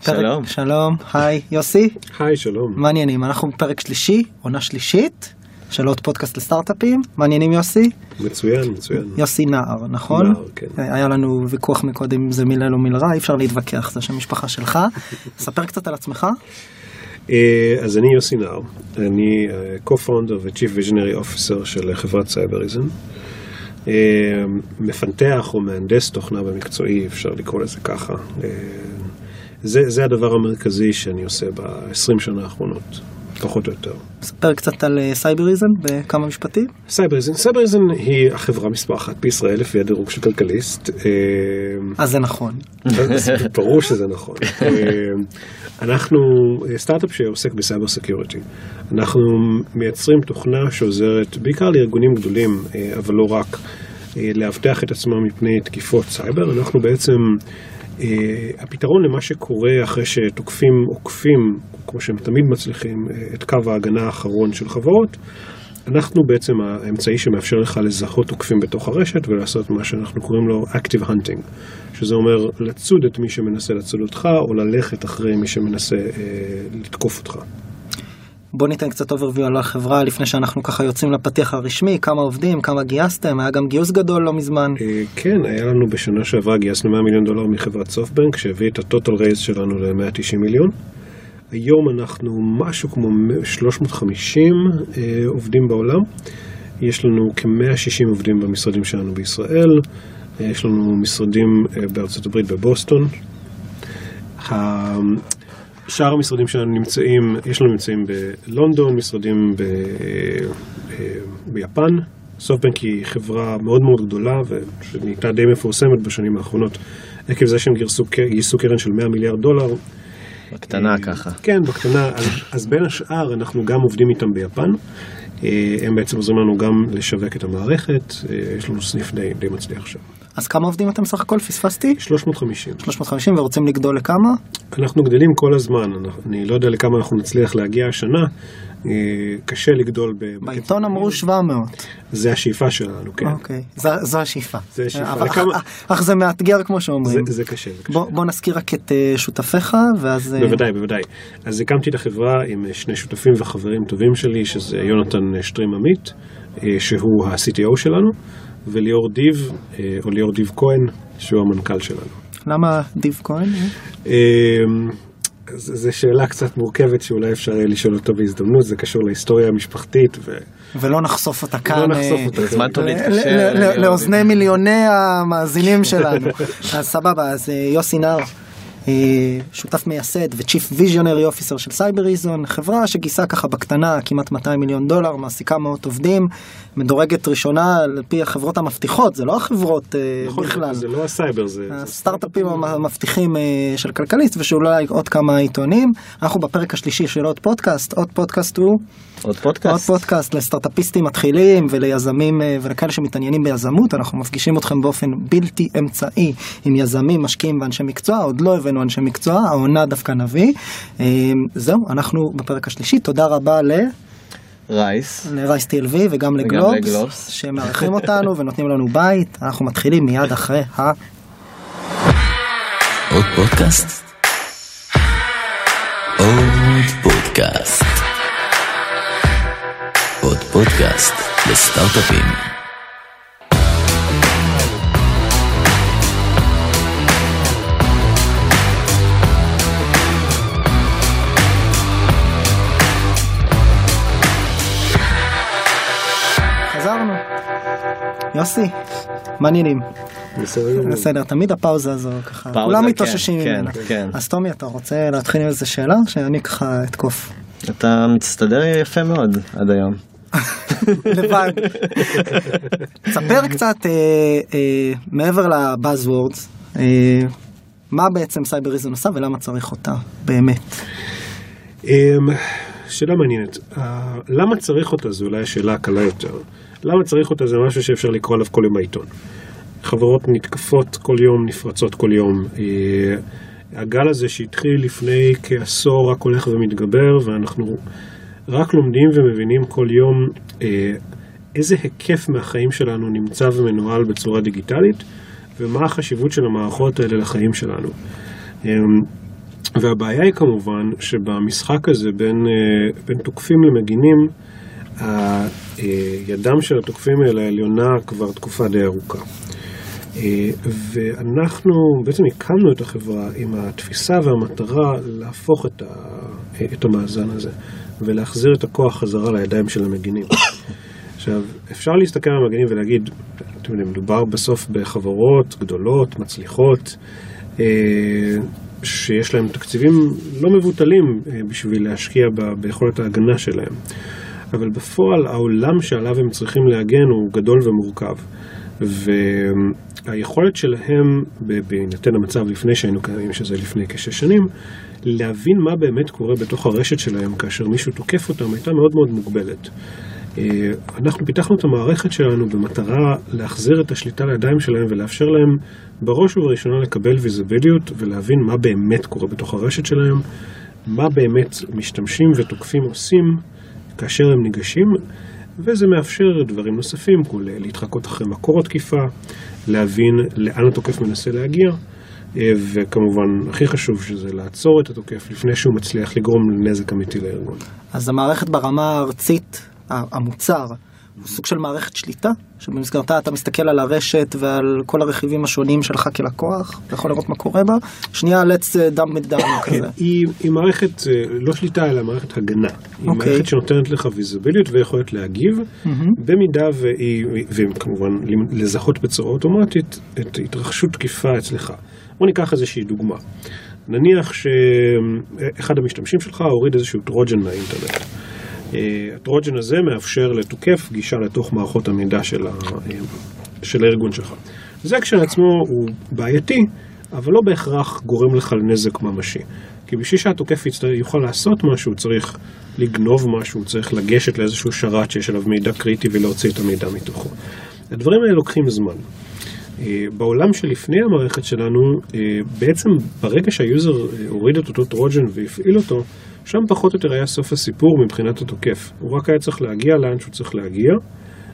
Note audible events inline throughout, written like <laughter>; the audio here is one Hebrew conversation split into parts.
שלום. שלום, היי, יוסי, היי, שלום. מעניינים, אנחנו בפרק שלישי, עונה שלישית, של עוד פודקאסט לסטארט-אפים, מעניינים יוסי? מצוין, מצוין. יוסי נער, נכון? נער, כן. היה לנו ויכוח מקודם אם זה מילל או מילרע, אי אפשר להתווכח, זה שם משפחה שלך. <laughs> ספר קצת על עצמך. אה, אז אני יוסי נהר, אני אה, co-founder ו-chief visionary officer של חברת סייבריזם. אה, מפתח או מהנדס תוכנה במקצועי, אפשר לקרוא לזה ככה. אה, זה, זה הדבר המרכזי שאני עושה ב-20 שנה האחרונות, פחות או יותר. ספר קצת על אה, Cybereason בכמה משפטים. Cybereason, Cybereason היא החברה מספר אחת בישראל לפי הדירוג של כלכליסט. אה, אז זה נכון. ברור שזה נכון. אה, אנחנו סטארט-אפ שעוסק ב cyber security. אנחנו מייצרים תוכנה שעוזרת בעיקר לארגונים גדולים, אבל לא רק, לאבטח את עצמם מפני תקיפות סייבר. אנחנו בעצם הפתרון למה שקורה אחרי שתוקפים עוקפים, כמו שהם תמיד מצליחים, אה, את קו ההגנה האחרון של חברות. אנחנו בעצם האמצעי שמאפשר לך לזהות תוקפים בתוך הרשת ולעשות מה שאנחנו קוראים לו Active Hunting, שזה אומר לצוד את מי שמנסה לצוד אותך או ללכת אחרי מי שמנסה אה, לתקוף אותך. בוא ניתן קצת overview על החברה לפני שאנחנו ככה יוצאים לפתיח הרשמי, כמה עובדים, כמה גייסתם, היה גם גיוס גדול לא מזמן. אה, כן, היה לנו בשנה שעברה, גייסנו 100 מיליון דולר מחברת סופטבנק, שהביא את הטוטל רייז שלנו ל-190 מיליון. היום אנחנו משהו כמו 350 אה, עובדים בעולם. יש לנו כ-160 עובדים במשרדים שלנו בישראל. אה, יש לנו משרדים בארצות הברית בבוסטון. שאר המשרדים שלנו נמצאים, יש לנו נמצאים בלונדון, משרדים ב, אה, ביפן. סופטבנק היא חברה מאוד מאוד גדולה ושנהייתה די מפורסמת בשנים האחרונות עקב זה שהם גייסו, גייסו קרן של 100 מיליארד דולר. בקטנה ככה. כן, בקטנה. אז, אז בין השאר אנחנו גם עובדים איתם ביפן. אה, הם בעצם עוזרים לנו גם לשווק את המערכת. אה, יש לנו סניף די, די מצליח שם. אז כמה עובדים אתם סך הכל? פספסתי? 350. 350 ורוצים לגדול לכמה? אנחנו גדלים כל הזמן, אני לא יודע לכמה אנחנו נצליח להגיע השנה, אה, קשה לגדול ב... בעיתון אמרו 700. זה השאיפה שלנו, כן. אוקיי, זו- השאיפה. זה השאיפה. אבל וכמה- אך- זה מאתגר כמו שאומרים. זה קשה, זה קשה. בוא בוא נזכיר רק את אה, שותפיך ואז... אה, בוודאי, בוודאי. אז הקמתי את החברה עם שני שותפים וחברים טובים שלי, שזה יונתן שטרים עמית, שהוא ה-CTO שלנו, וליאור דיב, אה, או ליאור דיב כהן, שהוא המנכ"ל שלנו. למה דיב כהן? אה, זו שאלה קצת מורכבת שאולי אפשר יהיה לשאול אותו בהזדמנות, זה קשור להיסטוריה המשפחתית, ו... ולא נחשוף אותה כאן. נחשוף אה, אותה. זמן טוב ל- להתקשר. לאוזני. מיליוני המאזינים שלנו. אז סבבה, אז יוסי נהר, אה, שותף מייסד ו-Chief Visionary Officer של סייבריזון, חברה שגייסה ככה בקטנה כמעט 200 מיליון דולר, מעסיקה מאות עובדים, מדורגת ראשונה על פי החברות המבטיחות, זה לא החברות אה, נכון, בכלל. זה לא הסייבר, זה... זה הסטארט-אפים המבטיחים אה, של כלכליסט ושאולי עוד כמה עיתונים. אנחנו בפרק השלישי של עוד פודקאסט, עוד פודקאסט הוא עוד עוד פודקאסט. פודקאסט לסטארט-אפיסטים מתחילים וליזמים אה, ולכאלה שמתעניינים ביזמות. אנחנו מפגישים אתכם באופן בלתי אמצעי עם יזמים, משקיעים ואנשי מקצוע. עוד לא הבאנו אנשי מקצוע, העונה דווקא נביא. אה, זהו, אנחנו בפרק השלישי. תודה רבה ל... Rise. ל Rise TLV וגם לגלובס, לגלובס. שמארחים אותנו ונותנים לנו בית. אנחנו מתחילים מיד אחרי ה... עוד פודקאסט? עוד פודקאסט. פודקאסט לסטארט-אפים. חזרנו. יוסי, מעניינים. בסדר. בסדר, תמיד הפאוזה הזו ככה, כולם כן, מתאוששים כן, ממנה. כן. אז טומי, אתה רוצה להתחיל עם איזה שאלה? שאני ככה אתקוף. אתה מצטדר יפה מאוד עד היום. <laughs> לבד. ספר קצת אה, אה, מעבר לבאזוורדס, אה, מה בעצם סייבריזם עושה ולמה צריך אותה, באמת. אמ, שאלה מעניינת. אה, למה צריך אותה זו אולי השאלה הקלה יותר. למה צריך אותה זה משהו שאפשר לקרוא עליו כל יום בעיתון. חברות נתקפות כל יום, נפרצות כל יום. אה, הגל הזה שהתחיל לפני כעשור רק הולך ומתגבר, ואנחנו רק לומדים ומבינים כל יום אה, איזה היקף מהחיים שלנו נמצא ומנוהל בצורה דיגיטלית, ומה החשיבות של המערכות האלה לחיים שלנו. אמ, והבעיה היא כמובן שבמשחק הזה בין, אה, בין תוקפים למגינים, הידם של התוקפים האלה העליונה כבר תקופה די ארוכה. אה, ואנחנו בעצם הקמנו את החברה עם התפיסה והמטרה להפוך את, ה, את המאזן הזה ולהחזיר את הכוח חזרה לידיים של המגינים. עכשיו, אפשר להסתכל על המגינים ולהגיד, אתם יודעים, מדובר בסוף בחברות גדולות, מצליחות, אה, שיש להם תקציבים לא מבוטלים אה, בשביל להשקיע ביכולת ההגנה שלהם. אבל בפועל העולם שעליו הם צריכים להגן הוא גדול ומורכב. והיכולת שלהם, בהינתן המצב לפני שהיינו קיימים, שזה לפני כשש שנים, להבין מה באמת קורה בתוך הרשת שלהם כאשר מישהו תוקף אותם, הייתה מאוד מאוד מוגבלת. אה, אנחנו פיתחנו את המערכת שלנו במטרה להחזיר את השליטה לידיים שלהם ולאפשר להם בראש ובראשונה לקבל ויזיביליות ולהבין מה באמת קורה בתוך הרשת שלהם, מה באמת משתמשים ותוקפים עושים כאשר הם ניגשים, וזה מאפשר דברים נוספים, כולל להתחקות אחרי מקור התקיפה, להבין לאן התוקף מנסה להגיע, וכמובן, הכי חשוב שזה לעצור את התוקף לפני שהוא מצליח לגרום נזק אמיתי לארגון. אז המערכת ברמה הארצית, המוצר, הוא סוג של מערכת שליטה, שבמסגרתה אתה מסתכל על הרשת ועל כל הרכיבים השונים שלך כלקוח, אתה יכול לראות מה קורה בה. שנייה, let's uh, dumb it down כזה. היא, היא מערכת, אה, לא שליטה, אלא מערכת הגנה. היא אוקיי. מערכת שנותנת לך ויזיביליות ויכולת להגיב, במידה והיא, וכמובן לזהות בצורה אוטומטית את התרחשות תקיפה אצלך. בוא ניקח איזושהי דוגמה. נניח שאחד המשתמשים שלך הוריד איזשהו טרוג'ן מהאינטרנט. אה, הטרוג'ן הזה מאפשר לתוקף גישה לתוך מערכות המידע של, ה, של הארגון שלך. זה כשלעצמו הוא בעייתי, אבל לא בהכרח גורם לך לנזק ממשי. כי בשביל שהתוקף יוכל לעשות משהו, צריך לגנוב משהו, צריך לגשת לאיזשהו שרת שיש עליו מידע קריטי ולהוציא את המידע מתוכו. הדברים האלה לוקחים זמן. אה, בעולם שלפני המערכת שלנו, אה, בעצם ברגע שהיוזר אה, הוריד את אותו טרוג'ן והפעיל אותו, שם פחות או יותר היה סוף הסיפור מבחינת התוקף. הוא רק היה צריך להגיע לאן שהוא צריך להגיע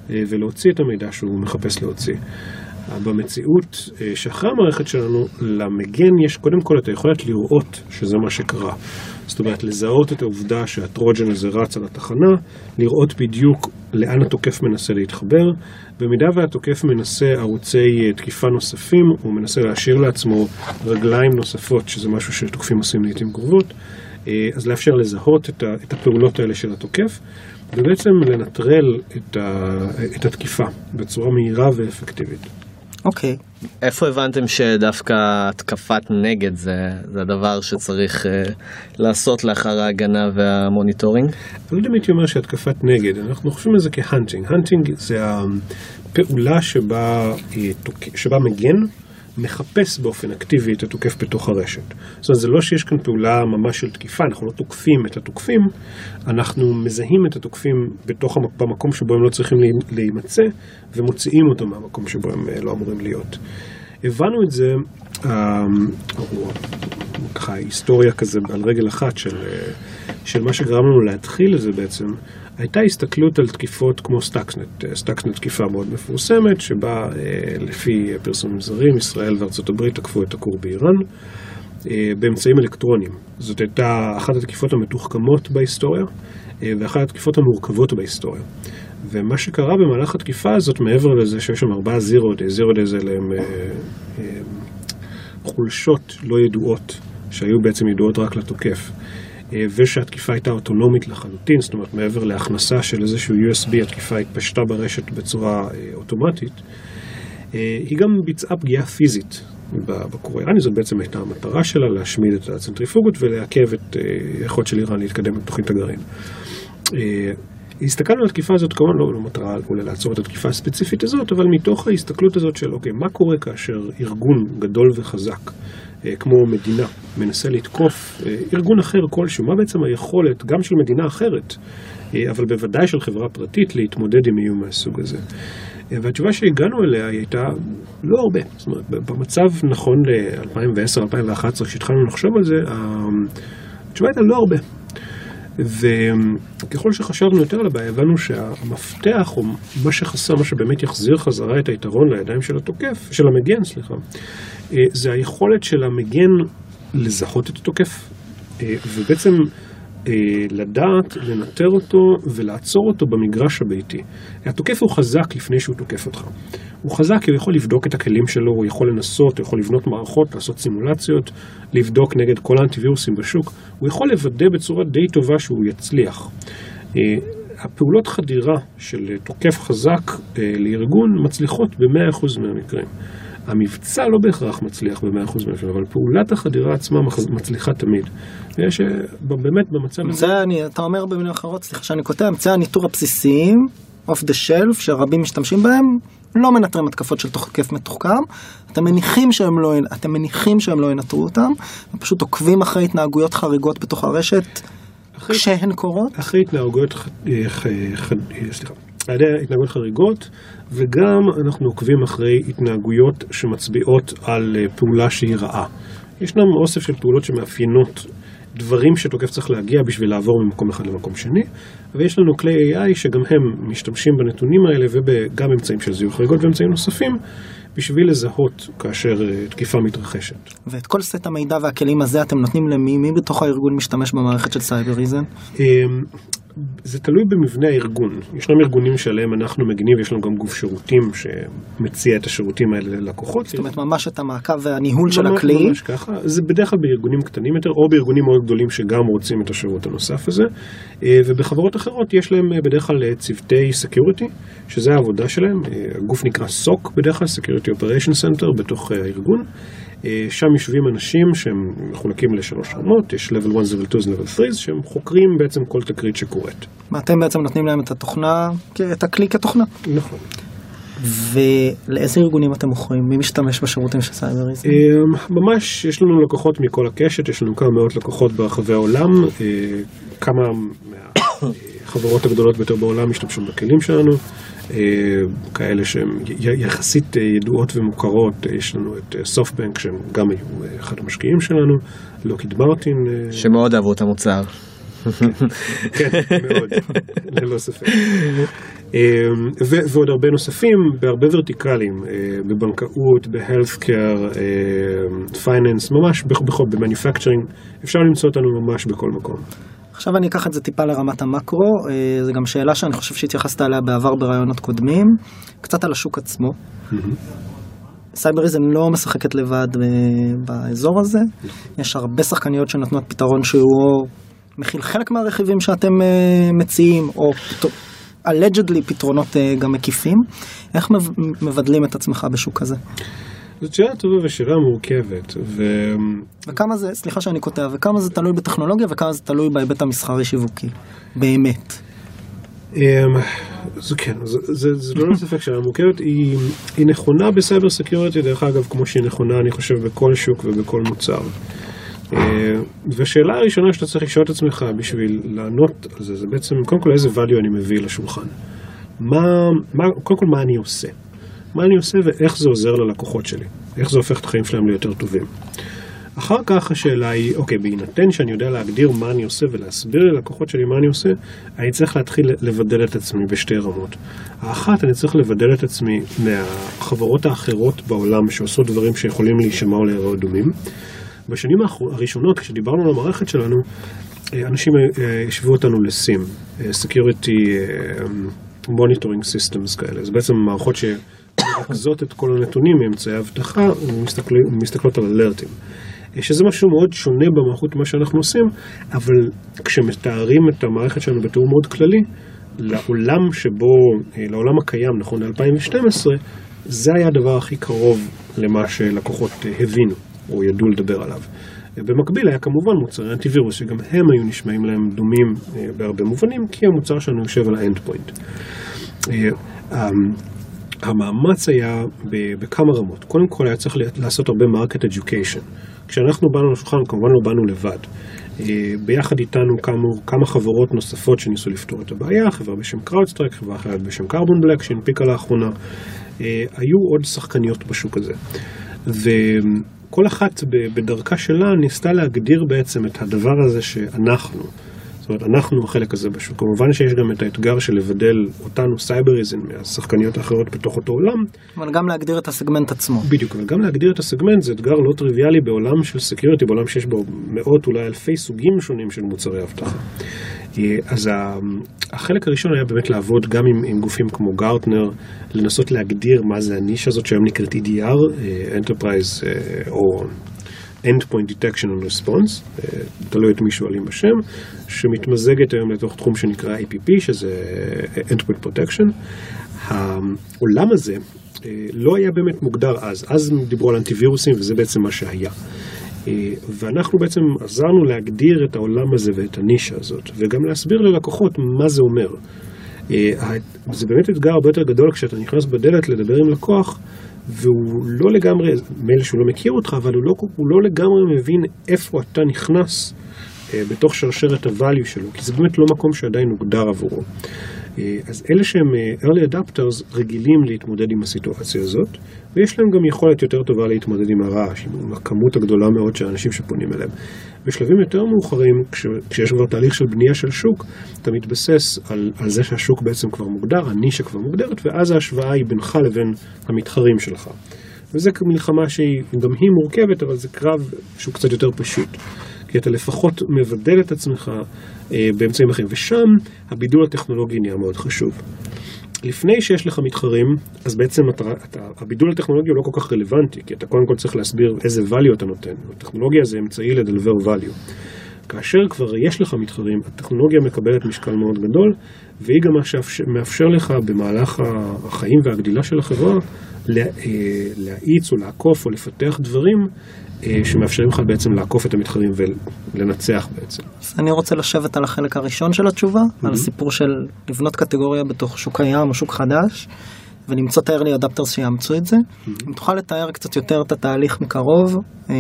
ולהוציא את המידע שהוא מחפש להוציא. במציאות שאחרי המערכת שלנו, למגן יש קודם כל את היכולת לראות שזה מה שקרה. זאת אומרת, לזהות את העובדה שהטרוג'ן הזה רץ על התחנה, לראות בדיוק לאן התוקף מנסה להתחבר. במידה והתוקף מנסה ערוצי אה, תקיפה נוספים, הוא מנסה להשאיר לעצמו רגליים נוספות, שזה משהו שתוקפים עושים לעיתים קרובות, אה, אז לאפשר לזהות את הפעולות האלה של התוקף, ובעצם לנטרל את התקיפה בצורה מהירה ואפקטיבית. אוקיי. איפה הבנתם שדווקא התקפת נגד זה, זה הדבר שצריך אה, לעשות לאחר ההגנה וה monitoring? אני לא יודע אם הייתי אומר שהתקפת נגד, אנחנו חושבים על זה כ hunting. ה hunting זה הפעולה שבה, שבה מגן מחפש באופן אקטיבי את התוקף בתוך הרשת. זאת אומרת, זה לא שיש כאן פעולה ממש של תקיפה, אנחנו לא תוקפים את התוקפים, אנחנו מזהים את התוקפים בתוך המק- במקום שבו הם לא צריכים להי- להימצא, ומוציאים אותם מהמקום שבו הם אה, לא אמורים להיות. הבנו את זה, אה, ככה היסטוריה כזה על רגל אחת של, אה, של מה שגרם לנו להתחיל לזה בעצם, הייתה הסתכלות על תקיפות כמו Stuxnet, אה, Stuxnet תקיפה מאוד מפורסמת, שבה אה, לפי פרסומים זרים, ישראל וארצות הברית תקפו את הכור באיראן. אה, באמצעים אלקטרוניים. זאת הייתה אחת התקיפות המתוחכמות בהיסטוריה, ואחת התקיפות המורכבות בהיסטוריה. ומה שקרה במהלך התקיפה הזאת, מעבר לזה שיש שם ארבעה zero day, zero day זה להם חולשות לא ידועות, שהיו בעצם ידועות רק לתוקף. אה, ושהתקיפה הייתה אוטונומית לחלוטין, זאת אומרת מעבר להכנסה של איזשהו USB, התקיפה התפשטה ברשת בצורה אה, אוטומטית. אה, היא גם ביצעה פגיעה פיזית בכור האיראני, זאת בעצם הייתה המטרה שלה, להשמיד את הצנטריפוגות ולעכב את היכולת של איראן להתקדם בתוכנית הגרעין. אה, הסתכלנו על התקיפה הזאת, כמובן לא, לא מטרה אולי לעצור את התקיפה הספציפית הזאת, אבל מתוך ההסתכלות הזאת של אוקיי, מה קורה כאשר ארגון גדול וחזק, כמו מדינה, מנסה לתקוף אה, ארגון אחר כלשהו, מה בעצם היכולת גם של מדינה אחרת, אה, אבל בוודאי של חברה פרטית, להתמודד עם איום מהסוג הזה. אה, והתשובה שהגענו אליה היא הייתה לא הרבה. זאת אומרת, במצב נכון ל-2010-2011, כשהתחלנו לחשוב על זה, התשובה הייתה לא הרבה. וככל שחשבנו יותר על הבעיה, הבנו שהמפתח, או מה שחסר, מה שבאמת יחזיר חזרה את היתרון לידיים של התוקף, של המגן, סליחה, אה, זה היכולת של המגן לזהות את התוקף, אה, ובעצם לדעת, לנטר אותו ולעצור אותו במגרש הביתי. התוקף הוא חזק לפני שהוא תוקף אותך. הוא חזק כי הוא יכול לבדוק את הכלים שלו, הוא יכול לנסות, הוא יכול לבנות מערכות, לעשות סימולציות, לבדוק נגד כל האנטיווירוסים בשוק. הוא יכול לוודא בצורה די טובה שהוא יצליח. אה, הפעולות חדירה של תוקף חזק אה, לארגון מצליחות ב-100% מהמקרים. המבצע לא בהכרח מצליח ב-100% מהמקרים, אבל פעולת החדירה עצמה מצליחה תמיד. ויש אה, באמת במצב הזה... זה אני, אתה אומר במילים אחרות, סליחה שאני קוטע, אמצעי הניטור הבסיסיים, אוף דה שלף, שרבים משתמשים בהם, לא מנטרים התקפות של תוקף מתוחכם. אתם מניחים שהם לא, אתם מניחים שהם לא ינטרו אותם, פשוט עוקבים אחרי התנהגויות חריגות בתוך הרשת אחרי- כשהן קורות. אחרי התנהגויות, אה, אה, סליחה, על ידי התנהגויות חריגות, וגם אנחנו עוקבים אחרי התנהגויות שמצביעות על אה, פעולה שהיא רעה. ישנם אוסף של פעולות שמאפיינות דברים שתוקף צריך להגיע בשביל לעבור ממקום אחד למקום שני, ויש לנו כלי AI שגם הם משתמשים בנתונים האלה וגם אמצעים של זיהוי חריגות ואמצעים נוספים, בשביל לזהות כאשר אה, תקיפה מתרחשת. ואת כל סט המידע והכלים הזה אתם נותנים למי? מי בתוך הארגון משתמש במערכת של Cybereason? זה תלוי במבנה הארגון. ישנם ארגונים שעליהם אנחנו מגינים, ויש לנו גם גוף שירותים שמציע את השירותים האלה ללקוחות. זאת אומרת ממש את המעקב והניהול של הכלי. ממש ככה. זה בדרך כלל בארגונים קטנים יותר, או בארגונים מאוד גדולים שגם רוצים את השירות הנוסף הזה. אה, ובחברות אחרות יש להם אה, בדרך כלל אה, צוותי security, שזה העבודה שלהם. הגוף נקרא SOC בדרך כלל, Security Operation Center בתוך הארגון. אה, שם יושבים אנשים שהם מחולקים לשלוש רמות, יש level 1, level 2, level 3, שהם חוקרים בעצם כל תקרית שקורית. ואתם בעצם נותנים להם את התוכנה, את הכלי כתוכנה. נכון. ולאיזה ארגונים אתם מוכרים? מי משתמש בשירותים של סייבריזם? אה, ממש, יש לנו לקוחות מכל הקשת, יש לנו כמה מאות לקוחות ברחבי העולם, אה, כמה מהחברות <coughs> הגדולות ביותר בעולם משתמשות בכלים שלנו, כאלה שהן יחסית אה, ידועות ומוכרות, אה, יש לנו את סופטבנק שהם גם היו אה, אחד המשקיעים שלנו, Lockheed Martin, אה, שמאוד אהבו את המוצר. כן, מאוד, <laughs> ללא ספק. אה, ועוד הרבה נוספים בהרבה ורטיקלים, אה, בבנקאות, ב healthcare, finance, ממש ב manufacturing, אפשר למצוא אותנו ממש בכל מקום. עכשיו אני אקח את זה טיפה לרמת המקרו, אה, זו גם שאלה שאני חושב שהתייחסת אליה בעבר בראיונות קודמים, קצת על השוק עצמו. סייבריזם לא משחקת לבד אה, באזור הזה, יש הרבה שחקניות שנותנות פתרון שהוא מכיל חלק מהרכיבים שאתם אה, מציעים, או allegedly פתרונות גם מקיפים. איך מב- מבדלים את עצמך בשוק כזה? זאת שאלה טובה ושאלה מורכבת, ו... וכמה זה, סליחה שאני קוטע, וכמה זה תלוי בטכנולוגיה וכמה זה תלוי בהיבט המסחרי-שיווקי, באמת. אמ, זה כן, זה, זה, זה לא ספק שאלה מורכבת, היא, היא נכונה בסייבר סקיורטי, דרך אגב, כמו שהיא נכונה, אני חושב, בכל שוק ובכל מוצר. אה, והשאלה הראשונה שאתה צריך לשאול את עצמך בשביל לענות על זה, זה בעצם, קודם כל איזה value אני מביא לשולחן. מה, מה, קודם כל מה אני עושה. מה אני עושה ואיך זה עוזר ללקוחות שלי. איך זה הופך את החיים שלהם ליותר טובים. אחר כך השאלה היא, אוקיי, בהינתן שאני יודע להגדיר מה אני עושה ולהסביר ללקוחות שלי מה אני עושה, אני צריך להתחיל לבדל את עצמי בשתי רמות. האחת, אני צריך לבדל את עצמי מהחברות האחרות בעולם שעושות דברים שיכולים להישמע או להיראות דומים. בשנים הראשונות, כשדיברנו על המערכת שלנו, אה, אנשים אה, השוו אותנו לסים, אה, Security אה, Monitoring Systems כאלה. זה בעצם מערכות שמרכזות את כל הנתונים מאמצעי אבטחה ומסתכלים- ומסתכלות על אלרטים. שזה משהו מאוד שונה במערכות ממה שאנחנו עושים, אבל כשמתארים את המערכת שלנו בתיאור מאוד כללי, לעולם שבו, אה, לעולם הקיים, נכון ל-2012, זה היה הדבר הכי קרוב למה שלקוחות אה, הבינו או ידעו לדבר עליו. אה, במקביל היה כמובן מוצרי אנטיווירוס, שגם הם היו נשמעים להם דומים בהרבה מובנים, כי המוצר שלנו יושב על ה endpoint. המאמץ היה בכמה רמות. קודם כל היה צריך לעשות הרבה market education. כשאנחנו באנו לשולחן, כמובן לא באנו לבד. אה, ביחד איתנו קמו כמה חברות נוספות שניסו לפתור את הבעיה, חברה בשם CrowdStrike, חברה אחרת בשם Carbon Black שהנפיקה לאחרונה. אה, היו עוד שחקניות בשוק הזה. וכל אחת בדרכה שלה ניסתה להגדיר בעצם את הדבר הזה שאנחנו, זאת אומרת, אנחנו החלק הזה בשוק. כמובן שיש גם את האתגר של לבדל אותנו Cybereason מהשחקניות האחרות בתוך אותו עולם. אבל גם להגדיר את הסגמנט עצמו. בדיוק, אבל גם להגדיר את הסגמנט זה אתגר לא טריוויאלי בעולם של security, בעולם שיש בו מאות, אולי אלפי סוגים שונים של מוצרי אבטחה. אה, אז החלק הראשון היה באמת לעבוד גם עם, עם גופים כמו Gartner, לנסות להגדיר מה זה הנישה הזאת שהיום נקראת EDR, אה, Enterprise אה, או Endpoint Detection and Response, תלוי את מי שואלים בשם, שמתמזגת היום לתוך תחום שנקרא EPP, שזה Endpoint Protection. העולם הזה לא היה באמת מוגדר אז, אז דיברו על אנטיווירוסים וזה בעצם מה שהיה. אה, ואנחנו בעצם עזרנו להגדיר את העולם הזה ואת הנישה הזאת, וגם להסביר ללקוחות מה זה אומר. אה, זה באמת אתגר הרבה יותר גדול כשאתה נכנס בדלת לדבר עם לקוח, והוא לא לגמרי, מילא שהוא לא מכיר אותך, אבל הוא לא, הוא לא לגמרי מבין איפה אתה נכנס אה, בתוך שרשרת ה-value שלו, כי זה באמת לא מקום שעדיין הוגדר עבורו. אה, אז אלה שהם אה, early adapters רגילים להתמודד עם הסיטואציה הזאת, ויש להם גם יכולת יותר טובה להתמודד עם הרעש, עם הכמות הגדולה מאוד של אנשים שפונים אליהם. בשלבים יותר מאוחרים, כש, כשיש כבר תהליך של בנייה של שוק, אתה מתבסס על, על זה שהשוק בעצם כבר מוגדר, הנישה כבר מוגדרת, ואז ההשוואה היא בינך לבין המתחרים שלך. וזה מלחמה שהיא גם היא מורכבת, אבל זה קרב שהוא קצת יותר פשוט. כי אתה לפחות מבדל את עצמך אה, באמצעים אחרים, ושם הבידול הטכנולוגי נהיה מאוד חשוב. לפני שיש לך מתחרים, אז בעצם אתה, אתה, הבידול הטכנולוגי הוא לא כל כך רלוונטי, כי אתה קודם כל צריך להסביר איזה value אתה נותן. הטכנולוגיה זה אמצעי לדלבר value. כאשר כבר יש לך מתחרים, הטכנולוגיה מקבלת משקל מאוד גדול, והיא גם מאפשר לך במהלך החיים והגדילה של החברה אה, להאיץ או לעקוף או לפתח דברים שמאפשרים לך בעצם לעקוף את המתחרים ולנצח בעצם. אז אני רוצה לשבת על החלק הראשון של התשובה, mm-hmm. על הסיפור של לבנות קטגוריה בתוך שוק קיים או שוק חדש, ולמצוא את ה-early adapters שיאמצו את זה. Mm-hmm. אם תוכל לתאר קצת יותר את התהליך מקרוב, אה,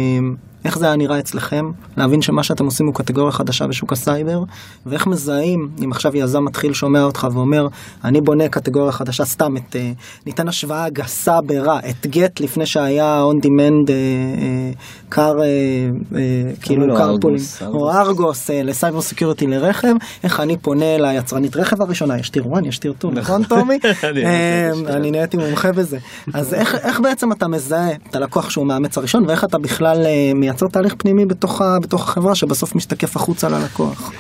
איך זה היה נראה אצלכם, להבין שמה שאתם עושים הוא קטגוריה חדשה בשוק הסייבר, ואיך מזהים, אם עכשיו יזם מתחיל שומע אותך ואומר, אני בונה קטגוריה חדשה, סתם את, אה, ניתן השוואה גסה ברע, את גט לפני שהיה on demand קר, אה, אה, כאילו קרפולים, או ארגוס. לסייבר סקיורטי לרכב, איך אני פונה ליצרנית רכב הראשונה, יש טיר 1, יש טיר 2, נכון. טומי? <laughs> אני נהייתי מומחה בזה. אז איך בעצם אתה מזהה את הלקוח שהוא מאמץ הראשון, ואיך אתה בכלל מייצר לייצר תהליך פנימי בתוך, ה, בתוך החברה שבסוף משתקף החוצה ללקוח.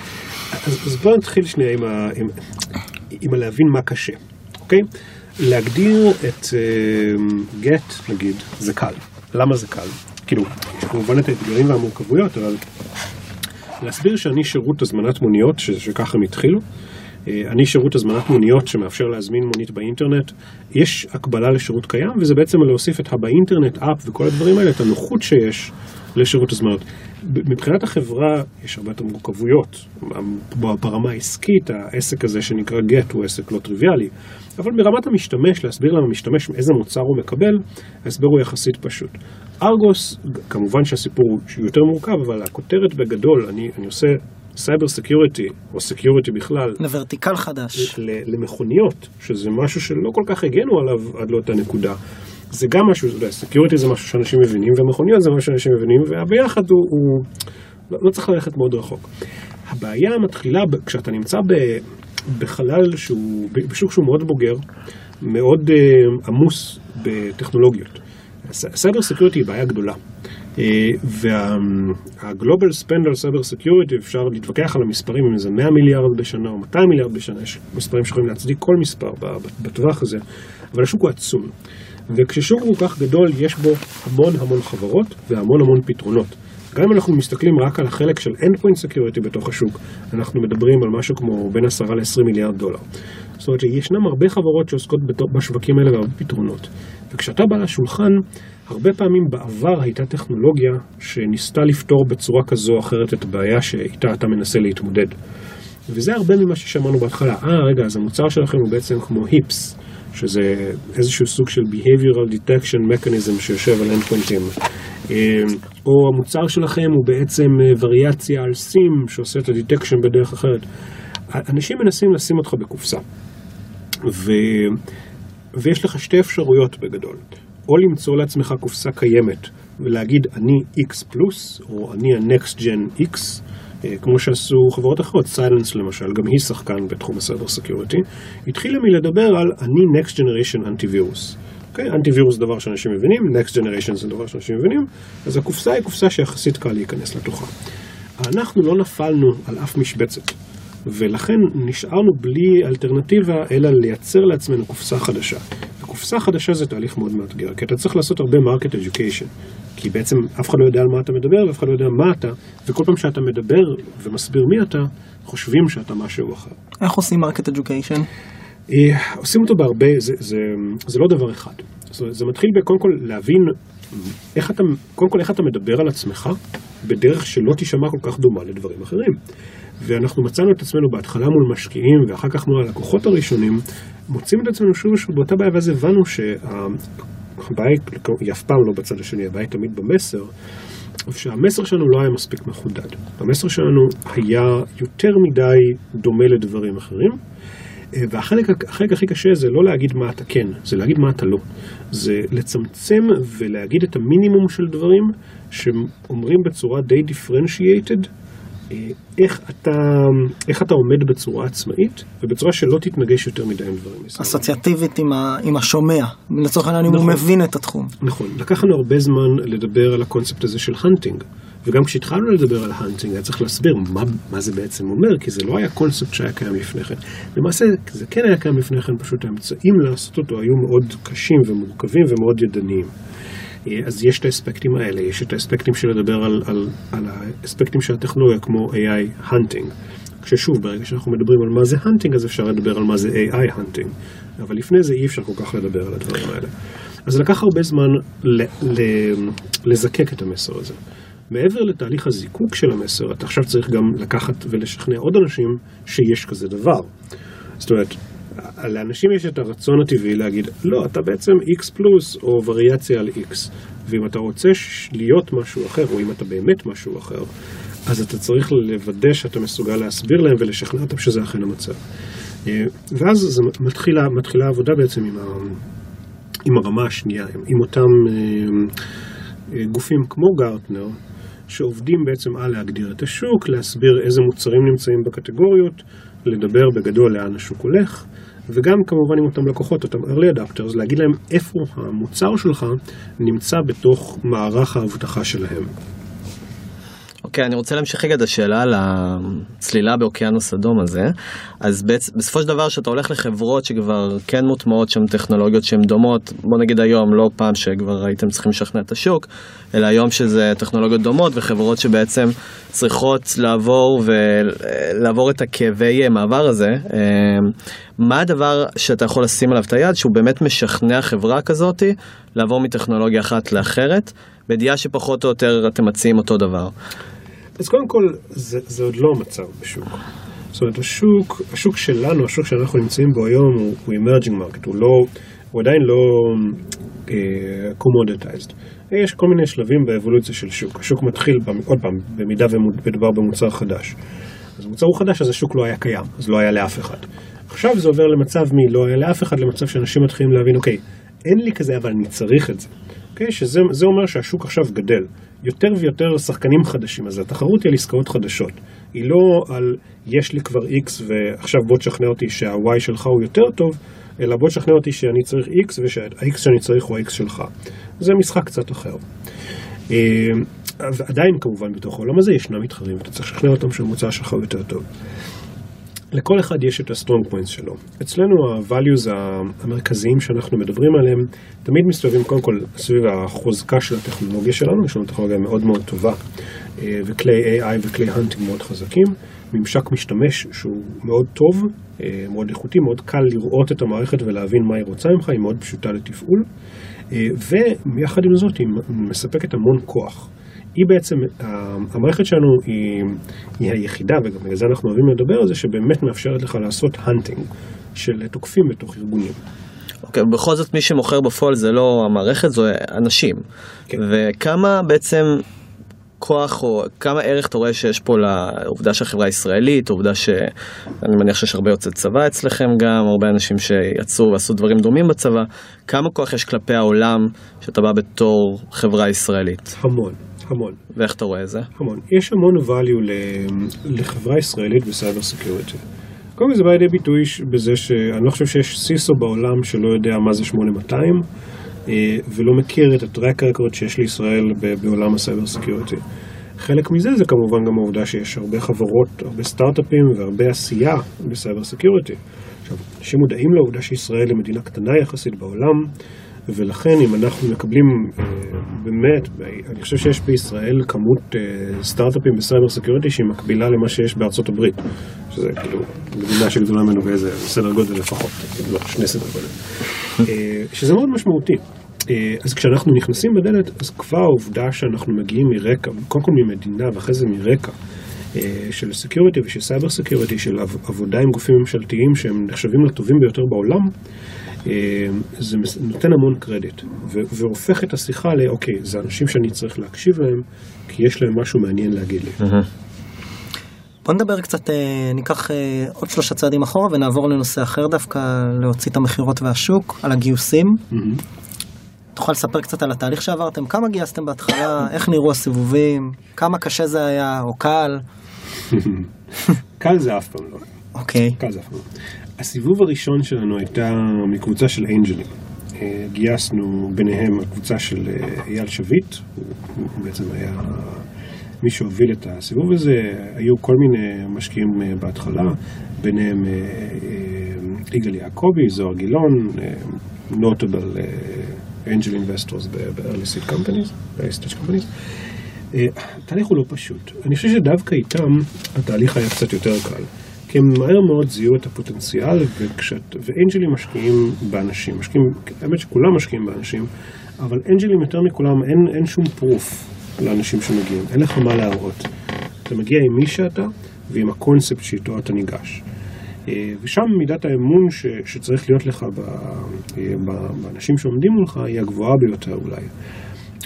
אז, אז בואו נתחיל שנייה עם, ה, עם, עם הלהבין מה קשה, אוקיי? להגדיר את uh, גט, נגיד, זה קל. למה זה קל? כאילו, יש כמובן את האתגרים והמורכבויות, אבל להסביר שאני שירות הזמנת מוניות, ש, שככה הם התחילו, אה, אני שירות הזמנת מוניות שמאפשר להזמין מונית באינטרנט. יש הקבלה לשירות קיים, וזה בעצם להוסיף את הבאינטרנט, אפ וכל הדברים האלה, את הנוחות שיש לשירות הזמנות. מבחינת החברה יש הרבה יותר מורכבויות. ברמה העסקית, העסק הזה שנקרא Gett הוא עסק לא טריוויאלי. אבל ברמת המשתמש, להסביר למה משתמש איזה מוצר הוא מקבל, ההסבר הוא יחסית פשוט. Argus, כמובן שהסיפור הוא יותר מורכב, אבל הכותרת בגדול, אני, אני עושה cyber security, או security בכלל. ל vertical חדש. למכוניות, שזה משהו שלא כל כך הגנו עליו עד לאותה נקודה. זה גם משהו, אתה security זה משהו שאנשים מבינים, ומכוניות זה משהו שאנשים מבינים, והביחד הוא, הוא לא, לא צריך ללכת מאוד רחוק. הבעיה מתחילה כשאתה נמצא ב, בחלל שהוא, בשוק שהוא מאוד בוגר, מאוד uh, עמוס בטכנולוגיות. סייבר security היא בעיה גדולה. אה, וה global spend על סייבר security, אפשר להתווכח על המספרים, אם זה 100 מיליארד בשנה או 200 מיליארד בשנה, יש מספרים שיכולים להצדיק כל מספר בטווח הזה, אבל השוק הוא עצום. וכששוק הוא כך גדול, יש בו המון המון חברות והמון המון פתרונות. גם אם אנחנו מסתכלים רק על החלק של endpoint security בתוך השוק, אנחנו מדברים על משהו כמו בין 10 ל-20 מיליארד דולר. זאת אומרת שישנם הרבה חברות שעוסקות בשווקים האלה והרבה פתרונות. וכשאתה בא לשולחן, הרבה פעמים בעבר הייתה טכנולוגיה שניסתה לפתור בצורה כזו או אחרת את הבעיה שאיתה אתה מנסה להתמודד. וזה הרבה ממה ששמענו בהתחלה. אה, רגע, אז המוצר שלכם הוא בעצם כמו HIPS, שזה איזשהו סוג של behavioral detection mechanism שיושב על endpoint ים. אה, או המוצר שלכם הוא בעצם אה, וריאציה על SIEM שעושה את ה detection בדרך אחרת. אנשים מנסים לשים אותך בקופסה. ו... ויש לך שתי אפשרויות בגדול. או למצוא לעצמך קופסה קיימת ולהגיד אני X פלוס, או אני ה-Next Gen X, כמו שעשו חברות אחרות, סיילנס למשל, גם היא שחקן בתחום הסייבר security, התחילה מלדבר על אני Next Generation Antivirus. אוקיי? אנטיווירוס זה דבר שאנשים מבינים, Next Generation זה דבר שאנשים מבינים, אז הקופסה היא קופסה שיחסית קל להיכנס לתוכה. אנחנו לא נפלנו על אף משבצת, ולכן נשארנו בלי אלטרנטיבה, אלא לייצר לעצמנו קופסה חדשה. וקופסה חדשה זה תהליך מאוד מאתגר, כי אתה צריך לעשות הרבה market education. כי בעצם אף אחד לא יודע על מה אתה מדבר ואף אחד לא יודע מה אתה, וכל פעם שאתה מדבר ומסביר מי אתה, חושבים שאתה משהו אחר. איך עושים market education? אה, עושים אותו בהרבה, זה, זה, זה לא דבר אחד. אומרת, זה מתחיל בקודם כל להבין איך אתה, קודם כל איך אתה מדבר על עצמך בדרך שלא תישמע כל כך דומה לדברים אחרים. ואנחנו מצאנו את עצמנו בהתחלה מול משקיעים ואחר כך מול הלקוחות הראשונים, מוצאים את עצמנו שוב ושוב באותה בעיה ואז הבנו שהבית היא אף פעם לא בצד השני, הבית תמיד במסר. שהמסר שלנו לא היה מספיק מחודד. המסר שלנו היה יותר מדי דומה לדברים אחרים, והחלק החלק הכי קשה זה לא להגיד מה אתה כן, זה להגיד מה אתה לא. זה לצמצם ולהגיד את המינימום של דברים שאומרים בצורה די אה, איך אתה, איך אתה עומד בצורה עצמאית ובצורה שלא תתנגש יותר מדי עם דברים מסוימים. אסוציאטיבית עם, ה, עם השומע, לצורך העניין אם הוא נכון. מבין את התחום. נכון, לקח לנו הרבה זמן לדבר על הקונספט הזה של hunting. וגם כשהתחלנו לדבר על hunting היה צריך להסביר מה, מה זה בעצם אומר, כי זה לא היה קונספט שהיה קיים לפני כן. למעשה זה כן היה קיים לפני כן, פשוט האמצעים לעשות אותו היו מאוד קשים ומורכבים ומאוד ידניים. אה, אז יש את האספקטים האלה, יש את האספקטים של לדבר על, על, על האספקטים של הטכנולוגיה כמו AI hunting. כששוב, ברגע שאנחנו מדברים על מה זה hunting, אז אפשר לדבר על מה זה AI hunting. אבל לפני זה אי אפשר כל כך לדבר על הדברים האלה. אז לקח הרבה זמן ל, ל, לזקק את המסר הזה. מעבר לתהליך הזיקוק של המסר, אתה עכשיו צריך גם לקחת ולשכנע עוד אנשים שיש כזה דבר. זאת אומרת, לאנשים יש את הרצון הטבעי להגיד, לא, אתה בעצם X פלוס או וריאציה על X. ואם אתה רוצה להיות משהו אחר, או אם אתה באמת משהו אחר, אז אתה צריך לוודא שאתה מסוגל להסביר להם ולשכנע אותם שזה אכן המצב. אה, ואז זה מתחילה, מתחילה העבודה בעצם עם, ה, עם הרמה השנייה, עם אותם אה, גופים כמו גרטנר, שעובדים בעצם על להגדיר את השוק, להסביר איזה מוצרים נמצאים בקטגוריות, לדבר בגדול לאן השוק הולך, וגם כמובן עם אותם לקוחות, אותם early adapters, להגיד להם איפה המוצר שלך נמצא בתוך מערך האבטחה שלהם. אוקיי, אני רוצה להמשיך רגע את השאלה על הצלילה באוקיינוס אדום הזה. אז בעצ... בסופו של דבר, כשאתה הולך לחברות שכבר כן מוטמעות שם טכנולוגיות שהן דומות, בוא נגיד היום, לא פעם שכבר הייתם צריכים לשכנע את השוק, אלא היום שזה טכנולוגיות דומות וחברות שבעצם צריכות לעבור ולעבור את הכאבי מעבר הזה. מה הדבר שאתה יכול לשים עליו את היד שהוא באמת משכנע חברה כזאתי לעבור מטכנולוגיה אחת לאחרת, בידיעה שפחות או יותר אתם מציעים אותו דבר? אז קודם כל, זה, זה עוד לא המצב בשוק. זאת אומרת, השוק, השוק שלנו, השוק שאנחנו נמצאים בו היום הוא, הוא emerging market, הוא, לא, הוא עדיין לא uh, commoditized. יש כל מיני שלבים באבולוציה של שוק. השוק מתחיל, עוד פעם, במידה ומדובר במוצר חדש. אז המוצר הוא חדש, אז השוק לא היה קיים, אז לא היה לאף אחד. עכשיו זה עובר למצב מלא היה לאף אחד, למצב שאנשים מתחילים להבין, אוקיי, אין לי כזה, אבל אני צריך את זה. אוקיי? שזה אומר שהשוק עכשיו גדל. יותר ויותר שחקנים חדשים, אז התחרות היא על עסקאות חדשות. היא לא על יש לי כבר X ועכשיו בוא תשכנע אותי שה-Y שלך הוא יותר טוב, אלא בוא תשכנע אותי שאני צריך X ושה-X שאני צריך הוא ה-X שלך. זה משחק קצת אחר. ועדיין כמובן בתוך העולם הזה ישנם מתחרים, אתה צריך לשכנע אותם שהמוצר שלך יותר טוב. לכל אחד יש את ה-strong points שלו. אצלנו ה-values המרכזיים שאנחנו מדברים עליהם תמיד מסתובבים קודם כל סביב החוזקה של הטכנולוגיה שלנו, יש לנו טכנולוגיה מאוד מאוד טובה אה, וכלי AI וכלי hunting מאוד חזקים, ממשק משתמש שהוא מאוד טוב, אה, מאוד איכותי, מאוד קל לראות את המערכת ולהבין מה היא רוצה ממך, היא מאוד פשוטה לתפעול, אה, ויחד עם זאת היא מספקת המון כוח. היא בעצם, המערכת שלנו היא, היא היחידה, וגם בגלל זה אנחנו אוהבים לדבר על זה, שבאמת מאפשרת לך לעשות הנטינג של תוקפים בתוך ארגונים. אוקיי, okay, בכל זאת מי שמוכר בפועל זה לא המערכת, זה אנשים. כן. וכמה בעצם כוח או כמה ערך אתה רואה שיש פה לעובדה שהחברה הישראלית, העובדה שאני מניח שיש הרבה יוצאי צבא אצלכם גם, הרבה אנשים שיצאו ועשו דברים דומים בצבא, כמה כוח יש כלפי העולם שאתה בא בתור חברה ישראלית? המון, המון. ואיך אתה רואה את זה? המון. יש המון value לחברה ישראלית בסייבר security. קודם כל זה בא לידי ביטוי בזה שאני לא חושב שיש CISO בעולם שלא יודע מה זה 8200 אה, ולא מכיר את ה track record שיש לישראל בעולם הסייבר security. חלק מזה זה כמובן גם העובדה שיש הרבה חברות, הרבה סטארט-אפים והרבה עשייה בסייבר security. עכשיו, אנשים מודעים לעובדה שישראל היא מדינה קטנה יחסית בעולם, ולכן אם אנחנו מקבלים אה, באמת, אני חושב שיש בישראל כמות אה, סטארט-אפים בסייבר security שהיא מקבילה למה שיש בארצות הברית, שזה כאילו מדינה שגדולה ממנו באיזה סדר גודל לפחות, לא, שני סדר גודל, אה, שזה מאוד משמעותי. אז כשאנחנו נכנסים בדלת, אז כבר העובדה שאנחנו מגיעים מרקע, קודם כל ממדינה ואחרי זה מרקע של security ושל סייבר security, של עב- עבודה עם גופים ממשלתיים שהם נחשבים לטובים ביותר בעולם, זה מס- נותן המון קרדיט, והופך את השיחה לאוקיי, זה אנשים שאני צריך להקשיב להם, כי יש להם משהו מעניין להגיד לי. בוא נדבר קצת, אה, ניקח אה, עוד שלושה צעדים אחורה ונעבור לנושא אחר דווקא, להוציא את המכירות והשוק, על הגיוסים. תוכל לספר קצת על התהליך שעברתם? כמה גייסתם בהתחלה? איך נראו הסיבובים? כמה קשה זה היה, או קל? <laughs> קל זה אף פעם לא. אוקיי. קל זה אף פעם לא. הסיבוב הראשון שלנו הייתה מקבוצה של angel ים. אה, גייסנו ביניהם הקבוצה של אה, אייל שביט, הוא בעצם היה מי שהוביל את הסיבוב הזה, היו כל מיני משקיעים אה, בהתחלה, ביניהם יגאל יעקבי, זוהר גילון, notable angel investors ב-early seed companies, ב-early stage companies. התהליך הוא לא פשוט. אני חושב שדווקא איתם התהליך היה קצת יותר קל. הם מהר מאוד זיהו את הפוטנציאל, וכשאת, ואנג'לים משקיעים באנשים, משקיעים, האמת שכולם משקיעים באנשים, אבל אנג'לים יותר מכולם, אין, אין שום פרוף לאנשים שמגיעים, אין לך מה להראות. אתה מגיע עם מי שאתה ועם הקונספט שאיתו אתה ניגש. אה, ושם מידת האמון ש, שצריך להיות לך ב, אה, ב, באנשים שעומדים מולך היא הגבוהה ביותר אולי.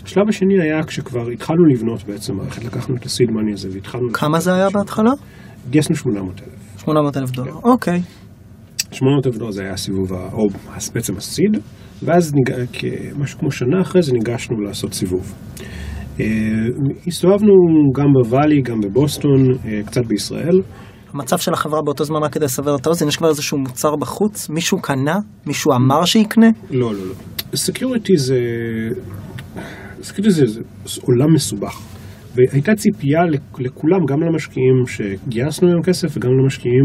השלב השני היה כשכבר התחלנו לבנות בעצם מערכת, לקחנו את הסיד מאני הזה והתחלנו... כמה זה היה בהתחלה? גייסנו 800 אלף. 800 אלף דולר. אוקיי. 800 אלף דולר זה היה הסיבוב, או בעצם ה seed, ואז ניג... משהו כמו שנה אחרי זה ניגשנו לעשות סיבוב. אה, הסתובבנו גם ב Valley, גם בבוסטון, אה, קצת בישראל. המצב של החברה באותו זמן, רק כדי לסבר את האוזן, יש כבר איזשהו מוצר בחוץ? מישהו קנה? מישהו אמר שיקנה? לא, לא, לא. security זה... security זה, זה עולם מסובך. והייתה ציפייה לכ- לכולם, גם למשקיעים שגייסנו להם כסף וגם למשקיעים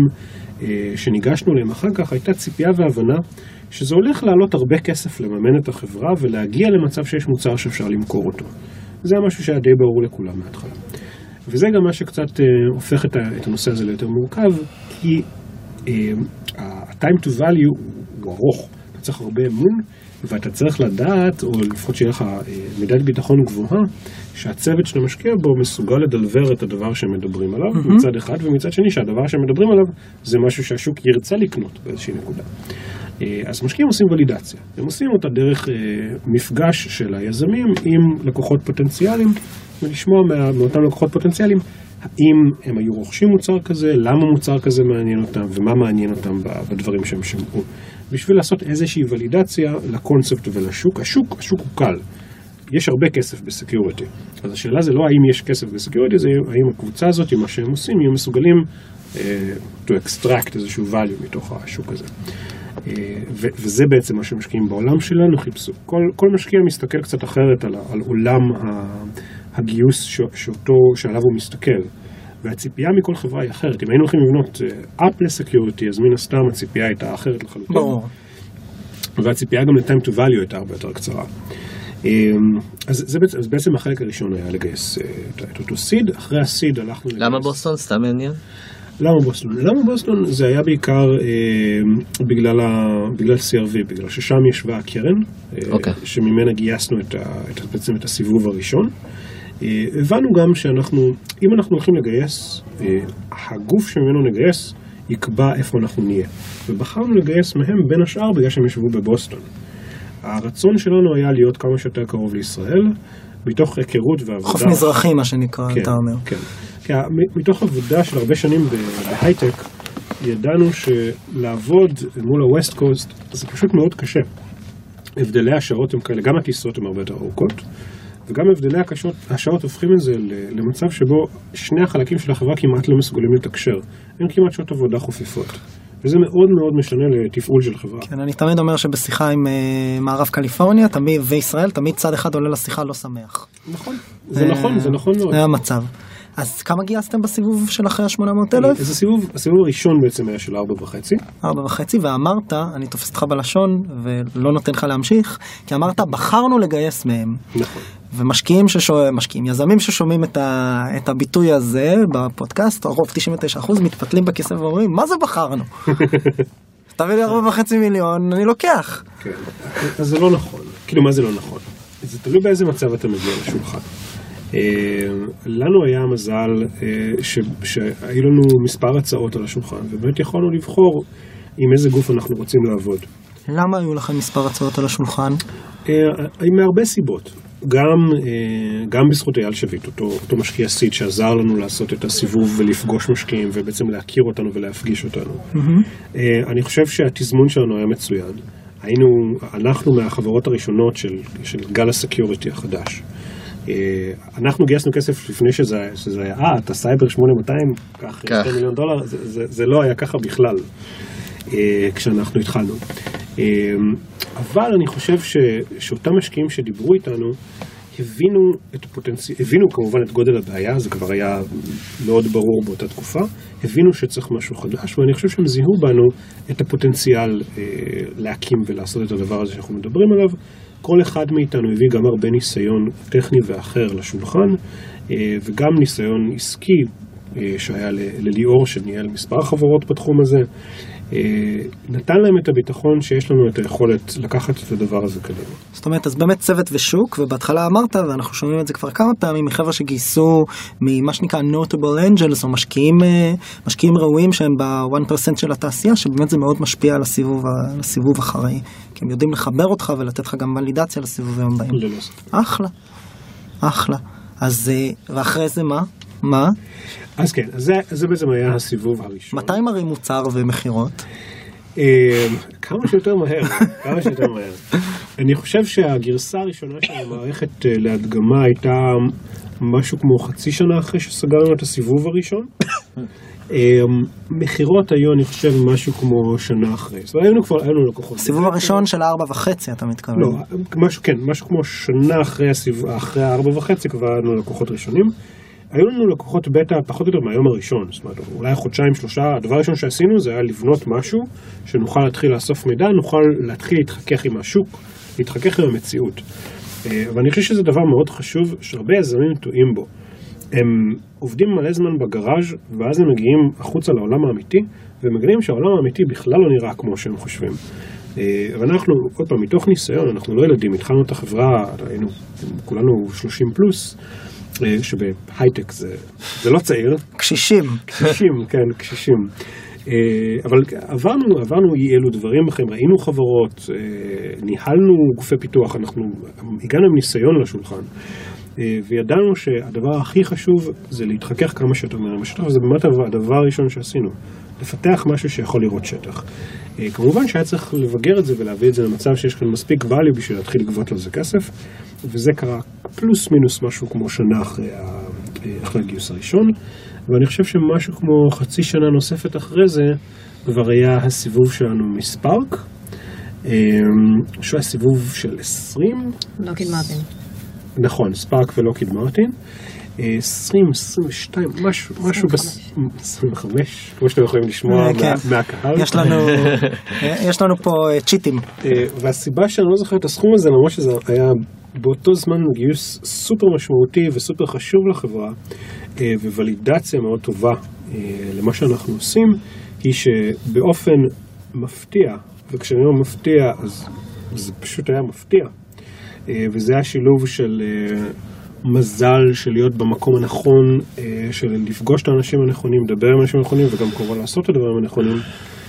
אה, שניגשנו אליהם אחר כך, הייתה ציפייה והבנה שזה הולך לעלות הרבה כסף לממן את החברה ולהגיע למצב שיש מוצר שאפשר למכור אותו. זה משהו שהיה די ברור לכולם מההתחלה. וזה גם מה שקצת אה, הופך את הנושא הזה ליותר מורכב, כי אה, ה-time to value הוא ארוך, אתה צריך הרבה אמון, ואתה צריך לדעת, או לפחות שיהיה לך אה, מידת ביטחון גבוהה, שהצוות שאתה משקיע בו מסוגל לדלבר את הדבר שהם מדברים עליו, mm-hmm. מצד אחד, ומצד שני שהדבר שהם מדברים עליו זה משהו שהשוק ירצה לקנות באיזושהי נקודה. אה, אז משקיעים עושים ולידציה, הם עושים אותה דרך אה, מפגש של היזמים עם לקוחות פוטנציאליים, ולשמוע מה, מאותם לקוחות פוטנציאליים האם הם היו רוכשים מוצר כזה, למה מוצר כזה מעניין אותם ומה מעניין אותם בדברים שהם שמעו. בשביל לעשות איזושהי ולידציה לקונספט ולשוק. השוק, השוק הוא קל. יש הרבה כסף בסקיוריטי. אז השאלה זה לא האם יש כסף בסקיוריטי, זה האם הקבוצה הזאת, עם מה שהם עושים, יהיו מסוגלים uh, to extract איזשהו value מתוך השוק הזה. ו- וזה בעצם מה שמשקיעים בעולם שלנו חיפשו. כל, כל משקיע מסתכל קצת אחרת על, על עולם הגיוס ש- שאותו, שעליו הוא מסתכל. והציפייה מכל חברה היא אחרת. אם היינו הולכים לבנות app ל security, אז מן הסתם הציפייה הייתה אחרת לחלוטין. ברור. והציפייה גם ל-time to value הייתה הרבה יותר קצרה. אמ, אז זה בעצם, אז בעצם החלק הראשון היה לגייס אה, את, את אותו seed, אחרי ה seed הלכנו לגייס... למה בוסטון? סתם מעניין. למה בוסטון? למה בוסטון? זה היה בעיקר אה, בגלל, ה, בגלל CRV, בגלל ששם ישבה הקרן, אה, אוקיי. שממנה גייסנו את ה, את, בעצם את הסיבוב הראשון. אה, הבנו גם שאנחנו, אם אנחנו הולכים לגייס, אה, הגוף שממנו נגייס יקבע איפה אנחנו נהיה. ובחרנו לגייס מהם בין השאר בגלל שהם ישבו בבוסטון. הרצון שלנו היה להיות כמה שיותר קרוב לישראל, מתוך היכרות ועבודה. חוף מזרחי מה שנקרא, כן, אתה אומר. כן. כי מתוך עבודה של הרבה שנים בהייטק, ידענו שלעבוד מול ה-West Coast זה פשוט מאוד קשה. הבדלי השעות הם כאלה, גם הטיסות הן הרבה יותר ארוכות, וגם הבדלי הקשות, השעות הופכים את זה למצב שבו שני החלקים של החברה כמעט לא מסוגלים לתקשר. אין כמעט שעות עבודה חופפות. וזה מאוד מאוד משנה לתפעול של חברה. כן, אני תמיד אומר שבשיחה עם אה, מערב קליפורניה תמיד, וישראל, תמיד צד אחד עולה לשיחה לא שמח. נכון, זה נכון, זה נכון מאוד. זה המצב. אז כמה גייסתם בסיבוב של אחרי ה-800 אלף? אז הסיבוב, הסיבוב הראשון בעצם היה של ארבע וחצי. ארבע וחצי, ואמרת, אני תופס אותך בלשון ולא נותן לך להמשיך, כי אמרת, בחרנו לגייס מהם. נכון. ומשקיעים ששומעים, משקיעים, יזמים ששומעים את, ה, את הביטוי הזה בפודקאסט, הרוב 99% מתפתלים בכיסא ואומרים, מה זה בחרנו? <laughs> תביא לי ארבע וחצי מיליון, אני לוקח. כן, אז זה לא נכון. כאילו, מה זה לא נכון? זה תלוי באיזה מצב אתה מגיע לשולחן. אה, לנו היה מזל אה, ש- שהיו לנו מספר הצעות על השולחן, ובאמת יכולנו לבחור עם איזה גוף אנחנו רוצים לעבוד. למה היו לכם מספר הצעות על השולחן? אה, מהרבה סיבות. גם, גם בזכות אייל שביט, אותו, אותו משקיע seed שעזר לנו לעשות את הסיבוב ולפגוש משקיעים ובעצם להכיר אותנו ולהפגיש אותנו. אה, אני חושב שהתזמון שלנו היה מצוין. היינו, אנחנו מהחברות הראשונות של, של גל ה security החדש. אה, אנחנו גייסנו כסף לפני שזה, שזה היה, אה, אתה סייבר 8200, קח קח. 2 מיליון דולר, זה, זה, זה לא היה ככה בכלל. אה, כשאנחנו התחלנו. אה, אבל אני חושב ש, שאותם משקיעים שדיברו איתנו הבינו את הפוטנציאל, הבינו כמובן את גודל הבעיה, זה כבר היה מאוד ברור באותה תקופה, הבינו שצריך משהו חדש, ואני חושב שהם זיהו בנו את הפוטנציאל אה, להקים ולעשות את הדבר הזה שאנחנו מדברים עליו. כל אחד מאיתנו הביא גם הרבה ניסיון טכני ואחר לשולחן, אה, וגם ניסיון עסקי אה, שהיה לליאור שניהל מספר חברות בתחום הזה, אה, נתן להם את הביטחון שיש לנו את היכולת לקחת את הדבר הזה קדימה. זאת אומרת, אז באמת צוות ושוק, ובהתחלה אמרת, ואנחנו שומעים את זה כבר כמה פעמים, מחבר'ה שגייסו ממה שנקרא notable angels, או משקיעים, משקיעים ראויים שהם ב-1% של התעשייה, שבאמת זה מאוד משפיע על הסיבוב, על הסיבוב אחרי. כי הם יודעים לחבר אותך ולתת לך גם ולידציה לסיבובים הבאים. ללא ספק. אחלה, אחלה. אז, אה, ואחרי זה מה? מה? אז כן, אז זה, זה בעצם היה הסיבוב הראשון. מתי מראים מוצר ומכירות? אה, כמה שיותר מהר, כמה שיותר מהר. אני חושב שהגרסה הראשונה של המערכת אה, להדגמה הייתה משהו כמו חצי שנה אחרי שסגרנו את הסיבוב הראשון. אה, מכירות היו, אני חושב, משהו כמו שנה אחרי. זאת אומרת, היינו כבר, היו לנו לקוחות. הסיבוב הראשון של הארבע וחצי, אתה מתכוון. לא, משהו, כן, משהו כמו שנה אחרי, הסיב... אחרי הארבע וחצי כבר היו לנו לקוחות ראשונים. היו לנו לקוחות בטא פחות או יותר מהיום הראשון, זאת אומרת, אולי חודשיים, שלושה, הדבר הראשון שעשינו זה היה לבנות משהו שנוכל להתחיל לאסוף מידע, נוכל להתחיל להתחכך עם השוק, להתחכך עם המציאות. אה, אבל אני חושב שזה דבר מאוד חשוב, שהרבה יזמים טועים בו. הם עובדים מלא זמן בגראז' ואז הם מגיעים החוצה לעולם האמיתי, ומגלים שהעולם האמיתי בכלל לא נראה כמו שהם חושבים. אה, ואנחנו, עוד פעם, מתוך ניסיון, אנחנו לא ילדים, התחלנו את החברה, היינו כולנו 30 פלוס, אה, שבהייטק זה, זה לא צעיר, קשישים. קשישים, כן, קשישים. אה, אבל עברנו, עברנו אי אלו דברים בכם, ראינו חברות, ניהלנו גופי פיתוח, אנחנו הגענו עם ניסיון לשולחן. אה, וידענו שהדבר הכי חשוב זה להתחכך כמה שיותר מהר בשטח, וזה באמת הדבר הראשון שעשינו, לפתח משהו שיכול לראות שטח. אה, כמובן שהיה צריך לבגר את זה ולהביא את זה למצב שיש כאן מספיק value בשביל להתחיל לגבות על זה כסף, וזה קרה פלוס מינוס משהו כמו שנה אחרי, אה, אחרי הגיוס הראשון, ואני חושב שמשהו כמו חצי שנה נוספת אחרי זה, כבר היה הסיבוב שלנו מספארק, שהוא היה סיבוב של 20, לוקיד מרטין. נכון, ספארק ולוקיד מרטין. אה, 20, 22, משהו, משהו, בס- 25, כמו שאתם יכולים לשמוע אה, כן. מה- מהקהל. יש לנו, <laughs> יש לנו פה אה, צ'יטים. אה, והסיבה שאני לא זוכר את הסכום הזה, למרות שזה היה באותו זמן גיוס סופר משמעותי וסופר חשוב לחברה, אה, וולידציה מאוד טובה אה, למה שאנחנו עושים, היא שבאופן מפתיע, וכשאני אומר מפתיע, אז זה פשוט היה מפתיע. אה, וזה היה שילוב של אה, מזל של להיות במקום הנכון, אה, של לפגוש את האנשים הנכונים, לדבר עם האנשים הנכונים, וגם כמובן לעשות את הדברים הנכונים,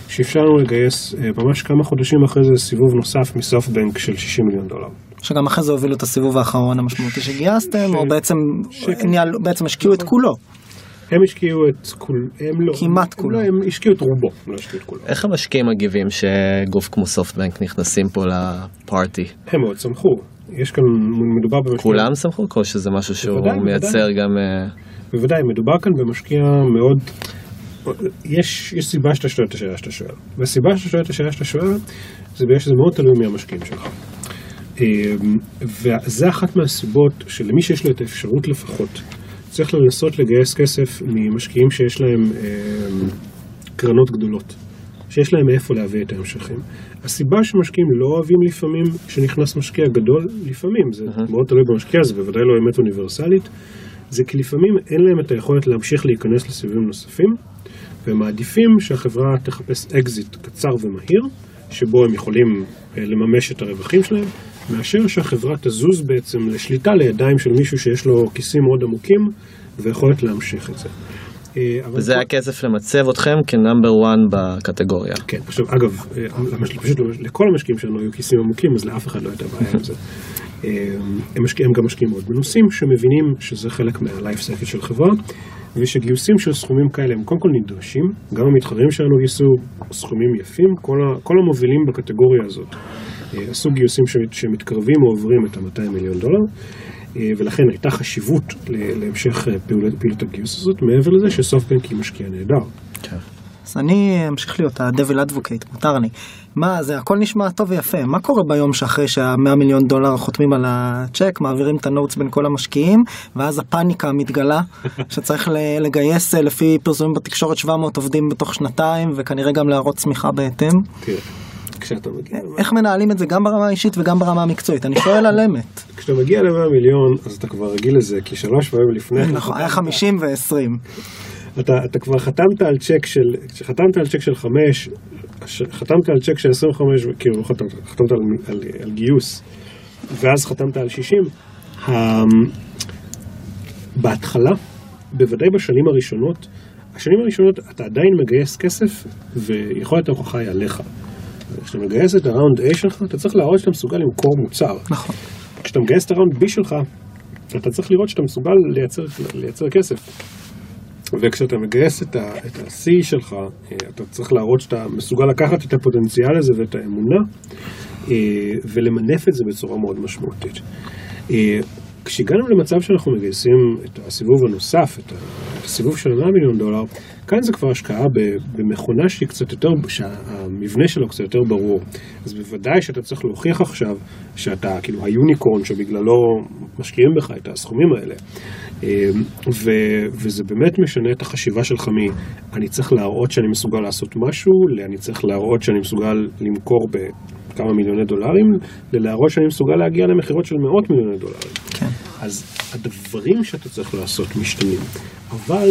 שאפשר לנו לגייס ממש כמה חודשים אחרי זה סיבוב נוסף מסופטבנק של 60 מיליון דולר. שגם אחרי זה הובילו את הסיבוב האחרון המשמעותי שגייסתם, ש- או בעצם, שקל. ניהל- בעצם השקיעו את כולו. הם השקיעו את כול, הם לא, כמעט הם כולו. לא, הם השקיעו את רובו, לא השקיעו את כולו. איך המשקיעים מגיבים שגוף כמו סופטבנק נכנסים פה לפארטי? הם מאוד שמחו. יש כאן, מדובר במשקיע... כולם שמחו או שזה משהו שהוא בוודאי, מייצר בוודאי. גם... אה, בוודאי, מדובר כאן במשקיע מאוד... יש, יש סיבה שאתה שואל את השאלה שאתה שואל. והסיבה שאתה שואל את השאלה שאתה שואל, זה בגלל שזה מאוד תלוי מי המשקיעים שלך. אמ, וזה אחת מהסיבות שלמי שיש לו את האפשרות לפחות, צריך לנסות לגייס כסף ממשקיעים שיש להם אמ, קרנות גדולות, שיש להם מאיפה להביא את ההמשכים. הסיבה שמשקיעים לא אוהבים לפעמים שנכנס משקיע גדול, לפעמים, זה מאוד תלוי במשקיע, זה בוודאי לא אמת אוניברסלית, זה כי לפעמים אין להם את היכולת להמשיך להיכנס לסביבים נוספים, והם מעדיפים שהחברה תחפש אקזיט קצר ומהיר, שבו הם יכולים אה, לממש את הרווחים שלהם, מאשר שהחברה תזוז בעצם לשליטה לידיים של מישהו שיש לו כיסים מאוד עמוקים ויכולת להמשיך את זה. אה, וזה כל- הכסף למצב אתכם כנאמבר 1 בקטגוריה. כן, עכשיו אגב, אה, פשוט לכל המשקיעים שלנו היו כיסים עמוקים, אז לאף אחד לא הייתה בעיה עם זה. אה, הם, משקיע, הם גם משקיעים מאוד מנוסים, שמבינים שזה חלק מה-life cycle של חברה, ושגיוסים של סכומים כאלה הם קודם כל נדרשים, גם המתחרים שלנו גייסו סכומים יפים, כל, ה, כל המובילים בקטגוריה הזאת עשו גיוסים שמת, שמתקרבים או עוברים את ה-200 מיליון דולר. אה, ולכן הייתה חשיבות להמשך אה, פעילות הגיוס הזאת, מעבר לזה שסופטבנק היא משקיע נהדר. אז אני אמשיך להיות ה-Devil Advocate, מותר לי. מה, זה הכל נשמע טוב ויפה, מה קורה ביום שאחרי שה-100 מיליון דולר חותמים על הצ'ק, מעבירים את ה notes בין כל המשקיעים, ואז הפאניקה מתגלה, <laughs> שצריך לגייס אה, לפי פרסומים בתקשורת 700 עובדים בתוך שנתיים, וכנראה גם להראות צמיחה בהתאם. תראה, כשאתה מגיע, איך מנהלים את זה גם ברמה האישית וגם ברמה המקצועית? אני שואל על אמת. כשאתה מגיע ל-100 מיליון, אז אתה כבר רגיל לזה, כי שלוש פעמים לפני נכון, היה 50 ו-20. אתה, אתה כבר חתמת על צ'ק של, כשחתמת על צ'ק של חמש, חתמת על צ'ק של 25, כאילו לא חתמת, חתמת על, על, על גיוס, ואז חתמת על 60, ה, בהתחלה, בוודאי בשנים הראשונות, השנים הראשונות אתה עדיין מגייס כסף, ויכולת ההוכחה היא עליך. כשאתה מגייס את הראונד A שלך, אתה צריך להראות שאתה מסוגל למכור מוצר. נכון. כשאתה מגייס את הראונד B שלך, אתה צריך לראות שאתה מסוגל לייצר, לייצר כסף. וכשאתה מגייס את את ה-C שלך, אה, אתה צריך להראות שאתה מסוגל לקחת את הפוטנציאל הזה ואת האמונה, אה, ולמנף את זה בצורה מאוד משמעותית. אה, כשהגענו למצב שאנחנו מגייסים את הסיבוב הנוסף, את הסיבוב של 100 מיליון דולר, כאן זה כבר השקעה במכונה שהיא קצת יותר, שהמבנה שלו קצת יותר ברור. אז בוודאי שאתה צריך להוכיח עכשיו שאתה כאילו היוניקורן שבגללו משקיעים בך את הסכומים האלה. אה, ו, וזה באמת משנה את החשיבה שלך מ... אני צריך להראות שאני מסוגל לעשות משהו, אני צריך להראות שאני מסוגל למכור בכמה מיליוני דולרים, ללהראות שאני מסוגל להגיע למכירות של מאות מיליוני דולרים. כן. אז הדברים שאתה צריך לעשות משתנים, אבל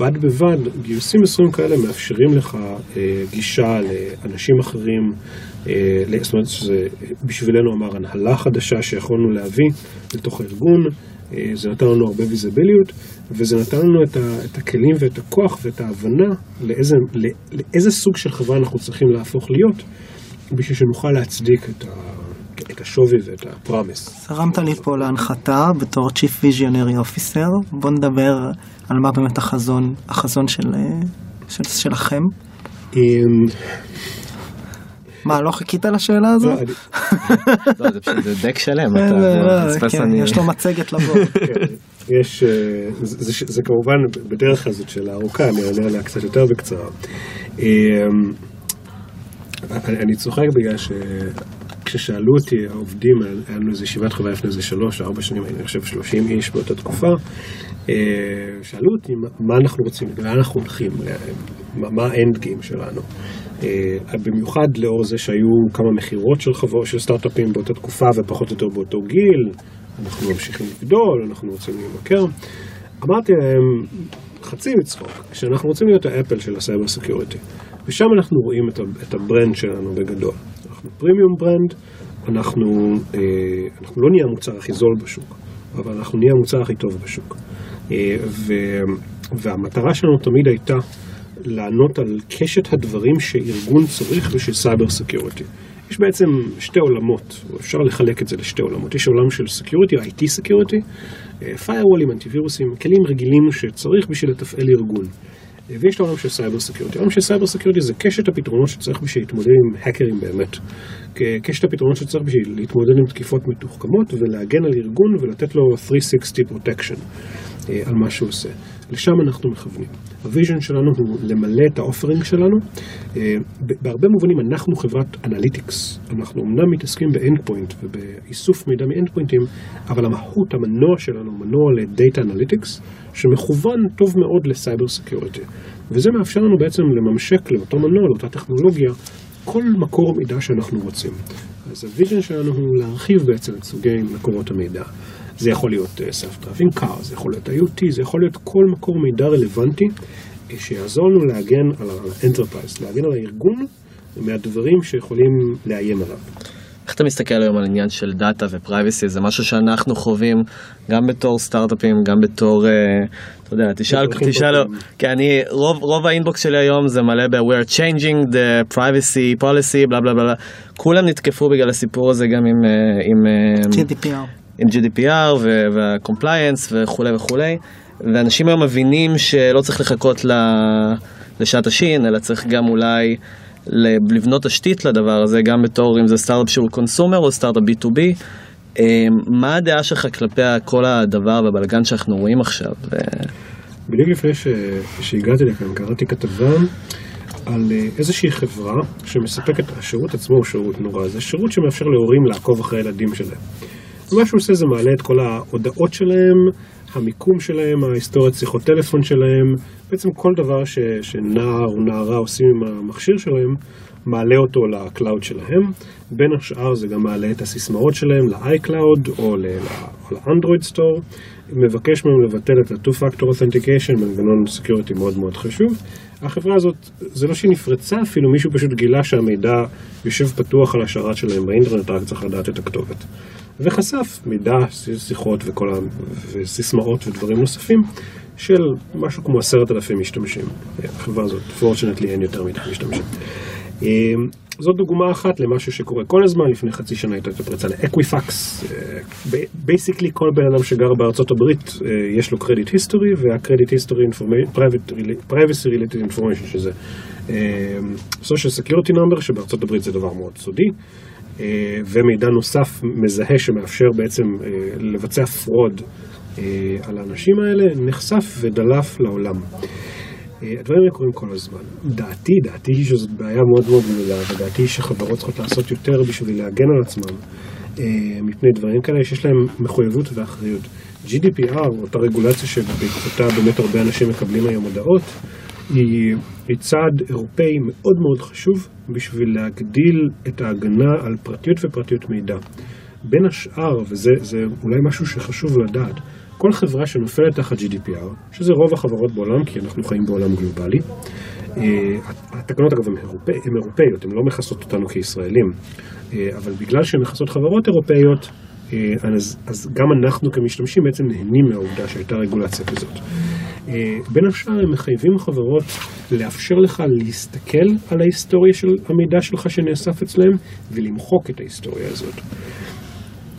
בד בבד גיוסים מסוימים כאלה מאפשרים לך אה, גישה לאנשים אחרים, אה, זאת אומרת שזה בשבילנו אמר הנהלה חדשה שיכולנו להביא לתוך הארגון, אה, זה נתן לנו הרבה ויזיביליות וזה נתן לנו את, ה, את הכלים ואת הכוח ואת ההבנה לאיזה, לא, לאיזה סוג של חברה אנחנו צריכים להפוך להיות בשביל שנוכל להצדיק את, ה, את השווי ואת הפרמיס. הרמת לי פה להנחתה בתור Chief Visionary Officer, בוא נדבר על מה באמת החזון, החזון של, אה, של, שלכם. אמ, מה, לא חיכית לשאלה הזו? לא, <laughs> לא, זה פשוט, דק שלם, כן. יש לו מצגת לבוא. <laughs> יש, אה, זה, כמובן בדרך כלל זאת שאלה ארוכה, אני אענה עליה קצת יותר בקצרה. אמ, אני, אני צוחק בגלל שכששאלו אותי העובדים, היה לנו איזו ישיבת חברה לפני איזה שלוש, ארבע שנים, אני חושב שלושים איש באותה תקופה, אה, שאלו אותי מה, אנחנו רוצים, לאן אנחנו הולכים, מה, מה ה end game שלנו. אה, במיוחד לאור זה שהיו כמה מכירות של חברות, של סטארט-אפים באותה תקופה ופחות או יותר באותו גיל, אנחנו ממשיכים לגדול, אנחנו רוצים להימכר. אמרתי להם, חצי מצחוק, שאנחנו רוצים להיות האפל של ה cyber security. ושם אנחנו רואים את ה brand שלנו בגדול. אנחנו premium brand, אנחנו, אה, אנחנו לא נהיה המוצר הכי זול בשוק, אבל אנחנו נהיה המוצר הכי טוב בשוק. אה, ו, והמטרה שלנו תמיד הייתה לענות על קשת הדברים שארגון צריך בשביל cyber security. יש בעצם שתי עולמות, אפשר לחלק את זה לשתי עולמות. יש עולם של security, IT security, firewall ים, אנטיווירוסים, כלים רגילים שצריך בשביל לתפעל ארגון. ויש את העולם של cyber security. העולם של cyber security זה קשת הפתרונות שצריך בשביל להתמודד עם האקרים באמת. קשת הפתרונות שצריך בשביל להתמודד עם תקיפות מתוחכמות ולהגן על ארגון ולתת לו 360 protection אה, על מה שהוא עושה. לשם אנחנו מכוונים. ה vision שלנו הוא למלא את ה offering שלנו. אה, בהרבה מובנים אנחנו חברת analytics. אנחנו אמנם מתעסקים ב end point ובאיסוף מידע מ end point ים, אבל המהות, המנוע שלנו, מנוע ל data analytics, שמכוון טוב מאוד ל cyber security. וזה מאפשר לנו בעצם לממשק לאותו מנוע, לאותה טכנולוגיה, כל מקור מידע שאנחנו רוצים. אז ה vision שלנו הוא להרחיב בעצם את סוגי מקורות המידע. זה יכול להיות אה, Self-Driving Car, זה יכול להיות IoT, זה יכול להיות כל מקור מידע רלוונטי אה, שיעזור לנו להגן על ה-Enterprise, להגן על הארגון מהדברים שיכולים לאיים עליו. איך אתה מסתכל היום על עניין של data ו privacy? זה משהו שאנחנו חווים גם בתור סטארט-אפים, גם בתור, אה, אתה יודע, תשאל, תשאל, כי אני, רוב, רוב האינבוקס שלי היום זה מלא ב- we are changing the privacy policy, בלה בלה בלה, כולם נתקפו בגלל הסיפור הזה גם עם, עם GDPR. עם GDPR וה-compliance וכולי וכולי, ואנשים היום מבינים שלא צריך לחכות לשעת השין, אלא צריך גם אולי לבנות תשתית לדבר הזה, גם בתור אם זה סטארט-אפ שהוא קונסומר או סטארט-אפ B2B. מה הדעה שלך כלפי כל הדבר והבלגן שאנחנו רואים עכשיו? בדיוק לפני ש... שהגעתי לכאן קראתי כתבה על אה, איזושהי חברה שמספקת, השירות עצמו הוא שירות נורא, זה שירות שמאפשר להורים לעקוב אחרי הילדים שלהם. מה שהוא עושה זה מעלה את כל ההודעות שלהם, המיקום שלהם, ההיסטוריית שיחות טלפון שלהם, בעצם כל דבר ש, שנער או נערה עושים עם המכשיר שלהם, מעלה אותו לקלאוד שלהם. בין השאר זה גם מעלה את הסיסמאות שלהם ל-iCloud או ל-Android Store. מבקש מהם לבטל את ה-2-Factor Authentication, מנגנון security מאוד מאוד חשוב. החברה הזאת, זה לא שהיא נפרצה אפילו, מישהו פשוט גילה שהמידע יושב פתוח על השרת שלהם באינטרנט, רק צריך לדעת את הכתובת. וחשף מידע, שיחות וכל ה... וסיסמאות ודברים נוספים של משהו כמו עשרת אלפים משתמשים. החברה הזאת, fortunately אין יותר מדי משתמשים. אמ, זאת דוגמה אחת למשהו שקורה כל הזמן, לפני חצי שנה הייתה את הפריצה לאקוויפקס. basically כל בן אדם שגר בארצות הברית אה, יש לו credit history, וה credit history privacy related information שזה social security number שבארצות הברית זה דבר מאוד סודי. אה, ומידע נוסף מזהה שמאפשר בעצם אה, לבצע fraud אה, על האנשים האלה, נחשף ודלף לעולם. הדברים האלה קורים כל הזמן. דעתי, דעתי היא שזאת בעיה מאוד מאוד גדולה, ודעתי היא שחברות צריכות לעשות יותר בשביל להגן על עצמם מפני דברים כאלה שיש להם מחויבות ואחריות. GDPR, אותה רגולציה שבעקבותה באמת הרבה אנשים מקבלים היום הודעות, היא, צעד אירופאי מאוד מאוד חשוב בשביל להגדיל את ההגנה על פרטיות ופרטיות מידע. בין השאר, וזה אולי משהו שחשוב לדעת, כל חברה שנופלת תחת GDPR, שזה רוב החברות בעולם, כי אנחנו חיים בעולם גלובלי, אה, התקנות אגב הן אירופא, אירופאיות, הן לא מכסות אותנו כישראלים, אה, אבל בגלל שהן מכסות חברות אירופאיות, אה, אז, אז גם אנחנו כמשתמשים בעצם נהנים מהעובדה שהייתה רגולציה כזאת. אה, בין השאר הם מחייבים חברות לאפשר לך להסתכל על ההיסטוריה של המידע שלך שנאסף אצלם ולמחוק את ההיסטוריה הזאת.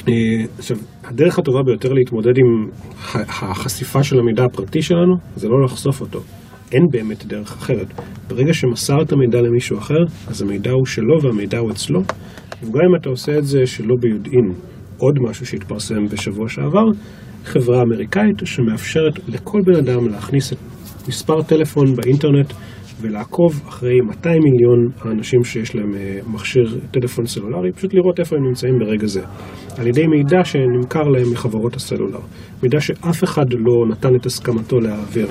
אה, עכשיו, הדרך הטובה ביותר להתמודד עם החשיפה של המידע הפרטי שלנו זה לא לחשוף אותו. אין באמת דרך אחרת. ברגע שמסרת מידע למישהו אחר, אז המידע הוא שלו והמידע הוא אצלו, וגם אם אתה עושה את זה שלא ביודעין, עוד משהו שהתפרסם בשבוע שעבר, חברה אמריקאית שמאפשרת לכל בן אדם להכניס את מספר טלפון באינטרנט ולעקוב אחרי 200 מיליון האנשים שיש להם אה, מכשיר טלפון סלולרי, פשוט לראות איפה הם נמצאים ברגע זה, על ידי מידע שנמכר להם מחברות הסלולר, מידע שאף אחד לא נתן את הסכמתו להעביר.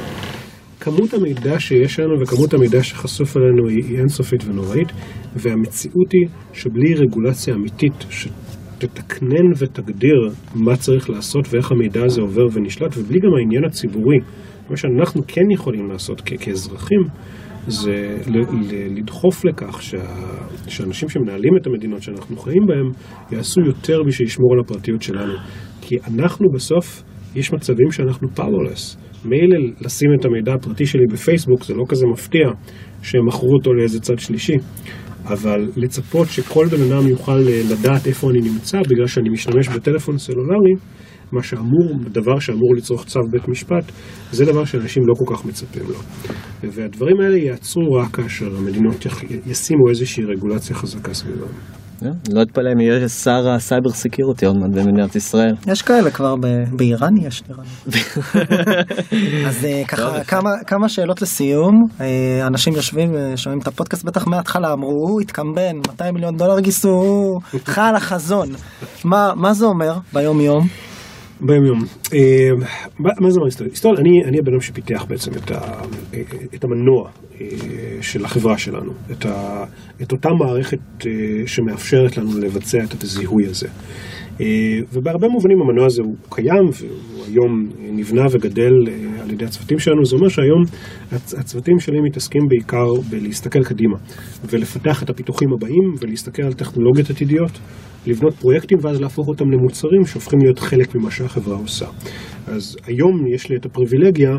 כמות המידע שיש לנו וכמות המידע שחשוף עלינו היא, אינסופית ונוראית, והמציאות היא שבלי רגולציה אמיתית, תתקנן ותגדיר מה צריך לעשות ואיך המידע הזה עובר ונשלט, ובלי גם העניין הציבורי. מה שאנחנו כן יכולים לעשות כ- כאזרחים, זה לדחוף לכך שה- שאנשים שמנהלים את המדינות שאנחנו חיים בהן, יעשו יותר בשביל לשמור על הפרטיות שלנו. כי אנחנו בסוף, יש מצבים שאנחנו powerless. מילא לשים את המידע הפרטי שלי בפייסבוק זה לא כזה מפתיע שהם מכרו אותו לאיזה צד שלישי. אבל לצפות שכל בן אדם יוכל אה, לדעת איפה אני נמצא בגלל שאני משתמש בטלפון סלולרי, מה שאמור, דבר שאמור לצורך צו בית משפט, זה דבר שאנשים לא כל כך מצפים לו. והדברים האלה ייעצרו רק כאשר המדינות ישימו איזושהי רגולציה חזקה סביבם. אה, לא אתפלא אם יהיה שר ה cyber security עוד מעט במדינת ישראל. יש כאלה כבר באיראן יש נראה לי. <laughs> אז אה, ככה כמה שאלות לסיום. אה, אנשים יושבים ושומעים את הפודקאסט בטח מההתחלה אמרו הוא התקמבן 200 מיליון דולר גייסו הוא חל החזון. מה זה אומר ביום יום ביום יום. אה, מה זה אומר היסטוריה? היסטוריה, אני, אני הבן אדם שפיתח בעצם את, ה, את המנוע אה, של החברה שלנו, את, ה, את אותה מערכת אה, שמאפשרת לנו לבצע את הזיהוי הזה. אה, ובהרבה מובנים המנוע הזה הוא קיים והוא היום נבנה וגדל אה, על ידי הצוותים שלנו, זה אומר שהיום הצ- הצוותים שלי מתעסקים בעיקר בלהסתכל קדימה ולפתח את הפיתוחים הבאים ולהסתכל על טכנולוגיות עתידיות, לבנות פרויקטים ואז להפוך אותם למוצרים שהופכים להיות חלק ממה שהחברה עושה. אז היום יש לי את הפריבילגיה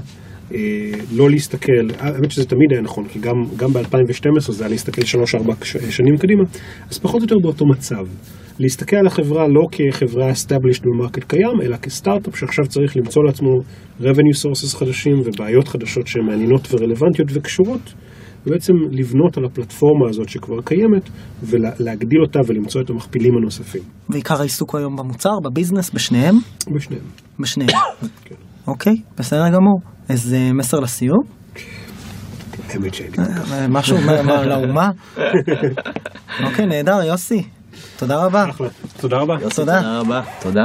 לא להסתכל, האמת שזה תמיד היה נכון, כי גם, גם ב-2012 זה היה להסתכל 3-4 שנים קדימה, אז פחות או יותר באותו מצב. להסתכל על החברה לא כחברה established במרקט קיים, אלא כסטארט-אפ שעכשיו צריך למצוא לעצמו revenue sources חדשים ובעיות חדשות שהן מעניינות ורלוונטיות וקשורות, ובעצם לבנות על הפלטפורמה הזאת שכבר קיימת, ולהגדיל אותה ולמצוא את המכפילים הנוספים. ועיקר העיסוק היום במוצר בביזנס בשניהם בשניהם. בשניהם כן. אוקיי בסדר גמור איזה מסר לסיום האמת שאין לי. אה, משהו מה- <laughs> מה, לאומה אוקיי נהדר יוסי תודה רבה. תודה רבה. תודה. תודה רבה. תודה.